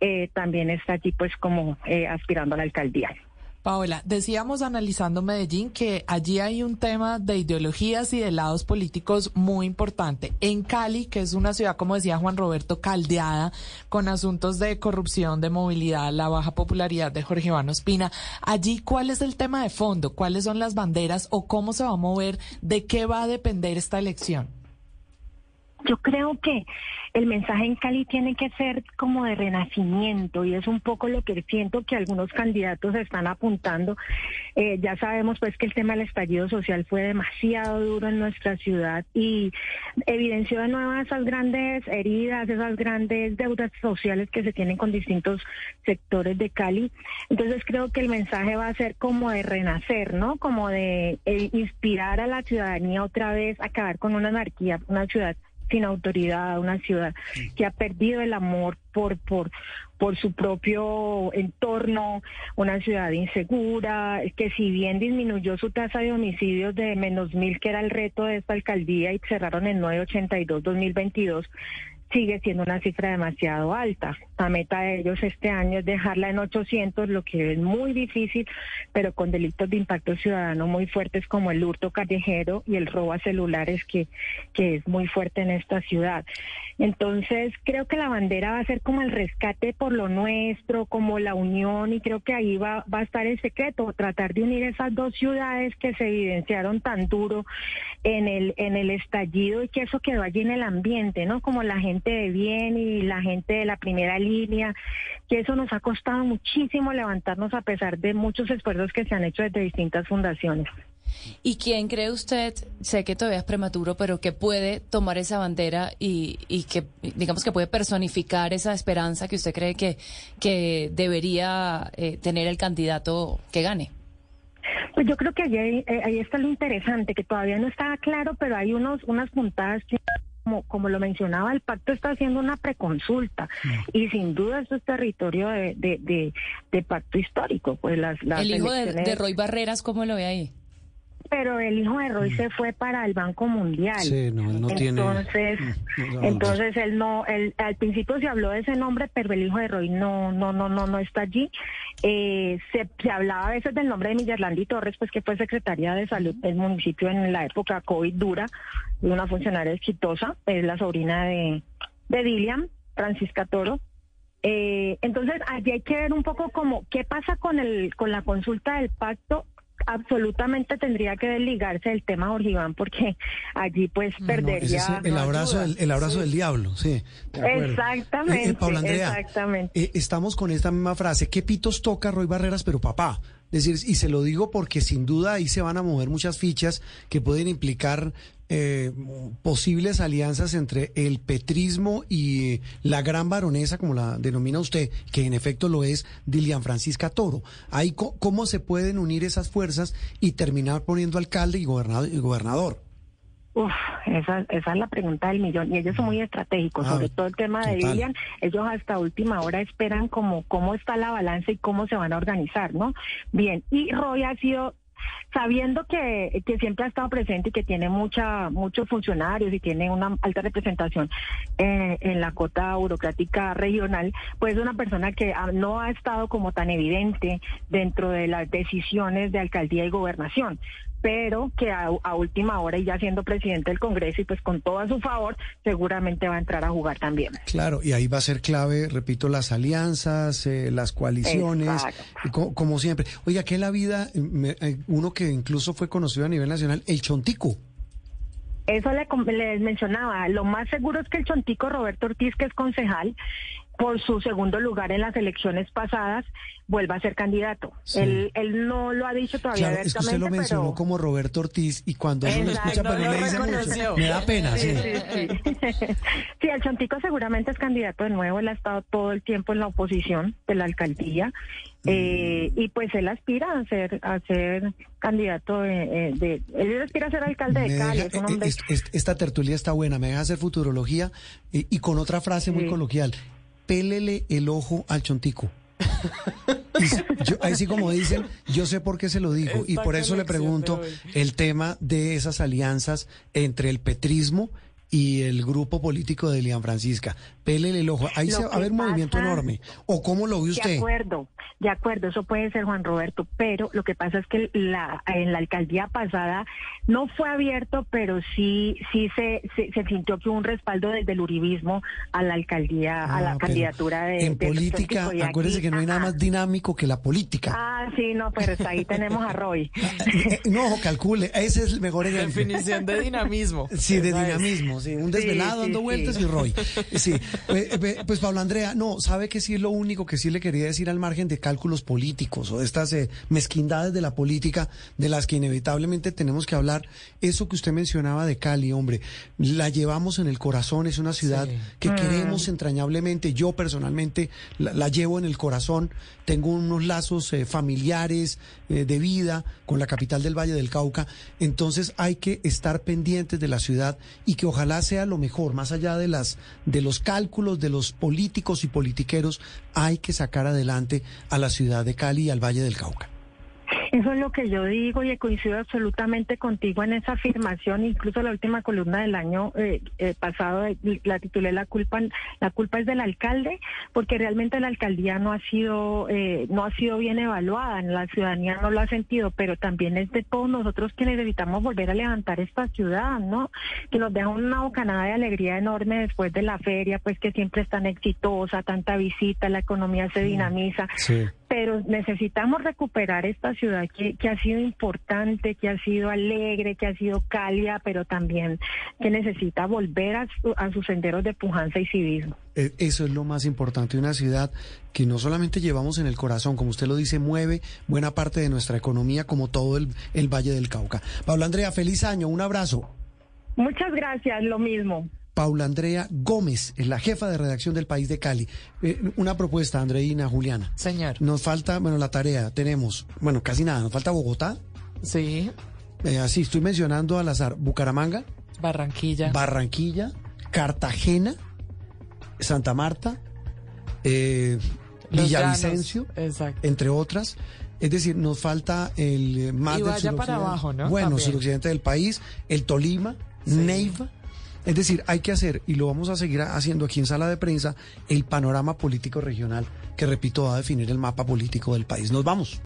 Eh, también está allí pues como eh, aspirando a la alcaldía. Paola, decíamos analizando Medellín que allí hay un tema de ideologías y de lados políticos muy importante. En Cali, que es una ciudad, como decía Juan Roberto, caldeada con asuntos de corrupción, de movilidad, la baja popularidad de Jorge Iván Ospina, allí cuál es el tema de fondo, cuáles son las banderas o cómo se va a mover, de qué va a depender esta elección. Yo creo que el mensaje en Cali tiene que ser como de renacimiento y es un poco lo que siento que algunos candidatos están apuntando. Eh, ya sabemos pues que el tema del estallido social fue demasiado duro en nuestra ciudad y evidenció de nuevo esas grandes heridas, esas grandes deudas sociales que se tienen con distintos sectores de Cali. Entonces creo que el mensaje va a ser como de renacer, ¿no? Como de eh, inspirar a la ciudadanía otra vez acabar con una anarquía, una ciudad sin autoridad, una ciudad que ha perdido el amor por, por, por su propio entorno, una ciudad insegura, que si bien disminuyó su tasa de homicidios de menos mil, que era el reto de esta alcaldía, y cerraron en 982-2022, sigue siendo una cifra demasiado alta. La meta de ellos este año es dejarla en 800, lo que es muy difícil, pero con delitos de impacto ciudadano muy fuertes como el hurto callejero y el robo a celulares que, que es muy fuerte en esta ciudad. Entonces, creo que la bandera va a ser como el rescate por lo nuestro, como la unión, y creo que ahí va, va a estar el secreto, tratar de unir esas dos ciudades que se evidenciaron tan duro en el, en el estallido y que eso quedó allí en el ambiente, ¿no? Como la gente de bien y la gente de la primera línea, que eso nos ha costado muchísimo levantarnos a pesar de muchos esfuerzos que se han hecho desde distintas fundaciones. ¿Y quién cree usted, sé que todavía es prematuro, pero que puede tomar esa bandera y, y que, digamos que puede personificar esa esperanza que usted cree que, que debería eh, tener el candidato que gane? Pues yo creo que ahí, eh, ahí está lo interesante, que todavía no está claro, pero hay unos unas puntadas que como, como lo mencionaba, el pacto está haciendo una preconsulta y sin duda esto es territorio de, de, de, de pacto histórico. Pues las, las el hijo de, de Roy Barreras, ¿cómo lo ve ahí? Pero el hijo de Roy se fue para el Banco Mundial. Sí, no, no tiene- entonces, no, no, entonces él no, él, al principio se habló de ese nombre, pero el hijo de Roy no, no, no, no, no está allí. Eh, se, se hablaba a veces del nombre de Millerlandi Torres, pues que fue secretaria de salud del municipio en la época COVID dura, una funcionaria exitosa, es la sobrina de, de Dilian, Francisca Toro. Eh, entonces, allí hay que ver un poco como qué pasa con el con la consulta del pacto. Absolutamente tendría que desligarse del tema Jorge Iván porque allí pues perdería. es el abrazo, del, el abrazo del diablo, sí. de. Exactamente. Eh, eh, Paula Andrea, exactamente. eh, estamos con esta misma frase. ¿Qué pitos toca Roy Barreras, pero papá? Decir, y se lo digo porque sin duda ahí se van a mover muchas fichas que pueden implicar eh, posibles alianzas entre el petrismo y la gran baronesa, como la denomina usted, que en efecto lo es, Dilian Francisca Toro. Ahí, ¿Cómo se pueden unir esas fuerzas y terminar poniendo alcalde y gobernador? Uf, esa, esa es la pregunta del millón. Y ellos son muy estratégicos, Ah, sobre todo el tema de total. Dilian. Ellos hasta última hora esperan como cómo está la balanza y cómo se van a organizar, ¿no? Bien, y Roy ha sido sabiendo que, que siempre ha estado presente y que tiene mucha muchos funcionarios y tiene una alta representación eh, en la cota burocrática regional, pues es una persona que no ha estado como tan evidente dentro de las decisiones de alcaldía y gobernación pero que a, a última hora y ya siendo presidente del Congreso y pues con todo a su favor, seguramente va a entrar a jugar también. Claro, y ahí va a ser clave, repito, las alianzas, eh, las coaliciones, co- como, siempre. Oiga, que la vida, me- eh, uno que incluso fue conocido a nivel nacional, el Chontico. Eso le, les mencionaba, lo más seguro es que el chontico Roberto Ortiz, que es concejal, por su segundo lugar en las elecciones pasadas, vuelva a ser candidato. Sí. Él, él no lo ha dicho todavía Claro, es que usted lo mencionó pero... como Roberto Ortiz y cuando uno lo escucha, pero lo le dice mucho, me da pena, sí. Sí, sí, sí. El Chontico seguramente es candidato de nuevo. Él ha estado todo el tiempo en la oposición de la alcaldía. eh, y pues él aspira a ser a ser candidato de, eh, de- él aspira a ser alcalde Me de Cali deja- es un eh, hombre es- es- esta tertulia está buena, me deja hacer futurología eh, y con otra frase muy coloquial, pélele el ojo al Chontico. Yo- ahí sí como dicen, yo sé por qué se lo digo y por eso le pregunto el tema de esas alianzas entre el petrismo y el grupo político de Lian Francisca. Pélele el ojo. Ahí Lo se va a haber un movimiento enorme. ¿O cómo lo ve De usted? acuerdo, de acuerdo, eso puede ser Juan Roberto, pero lo que pasa es que la, en la alcaldía pasada no fue abierto, pero sí sí se, se, se sintió que hubo un respaldo desde el uribismo a la alcaldía, a Ah, la pero candidatura de En de política, y acuérdese aquí- que no hay nada más dinámico que la política. Ah, sí, no, pero ahí tenemos a Roy. Eh, No, calcule, ese es el mejor ejemplo. Definición de dinamismo. Sí, de dinamismo, sí, un desvelado sí, dando sí. vueltas y Roy. Sí, pues, eh, pues Pablo Andrea, no, sabe que sí es lo único que sí le quería decir al margen de cálculos políticos o de estas eh, mezquindades de la política de las que inevitablemente tenemos que hablar. Eso que usted mencionaba de Cali, hombre, la llevamos en el corazón, es una ciudad que Mm. queremos entrañablemente. Yo personalmente la, la llevo en el corazón, tengo unos lazos eh, familiares eh, de vida con la capital del Valle del Cauca, entonces hay que estar pendientes de la ciudad y que ojalá sea lo mejor, más allá de las de los cálculos de los políticos y politiqueros, hay que sacar adelante a la ciudad de Cali y al Valle del Cauca. Eso es lo que yo digo y coincido absolutamente contigo en esa afirmación. Incluso la última columna del año eh, eh, pasado eh, la titulé la culpa la culpa es del alcalde porque realmente la alcaldía no ha sido no ha sido bien evaluada, la ciudadanía no lo ha sentido, pero también es de todos nosotros que necesitamos volver a levantar esta ciudad, ¿no? Que nos deja una bocanada de alegría enorme después de la feria, pues que siempre es tan exitosa, tanta visita, la economía se dinamiza. Sí pero necesitamos recuperar esta ciudad que, que, ha sido importante, que ha sido alegre, que ha sido cálida, pero también que necesita volver a, a sus senderos de pujanza y civismo. Eh, eso es lo más importante, una ciudad que no solamente llevamos en el corazón, como usted lo dice, mueve buena parte de nuestra economía, como todo el, el Valle del Cauca. Pablo Andrea, feliz año, un abrazo. Muchas gracias, lo mismo. Paula Andrea Gómez, es la jefa de redacción del País de Cali. Eh, una propuesta, Andreina, Juliana. Señor. Nos falta, bueno, la tarea, tenemos, bueno, casi nada, nos falta Bogotá. Sí. Eh, así, estoy mencionando al azar, Bucaramanga. Barranquilla. Barranquilla, Cartagena, Santa Marta, eh, Villavicencio, entre otras. Es decir, nos falta el más y vaya para abajo, ¿no? Bueno, suroccidente del país, el Tolima, Neiva. Es decir, hay que hacer, y lo vamos a seguir haciendo aquí en sala de prensa, el panorama político regional que, repito, va a definir el mapa político del país. Nos vamos.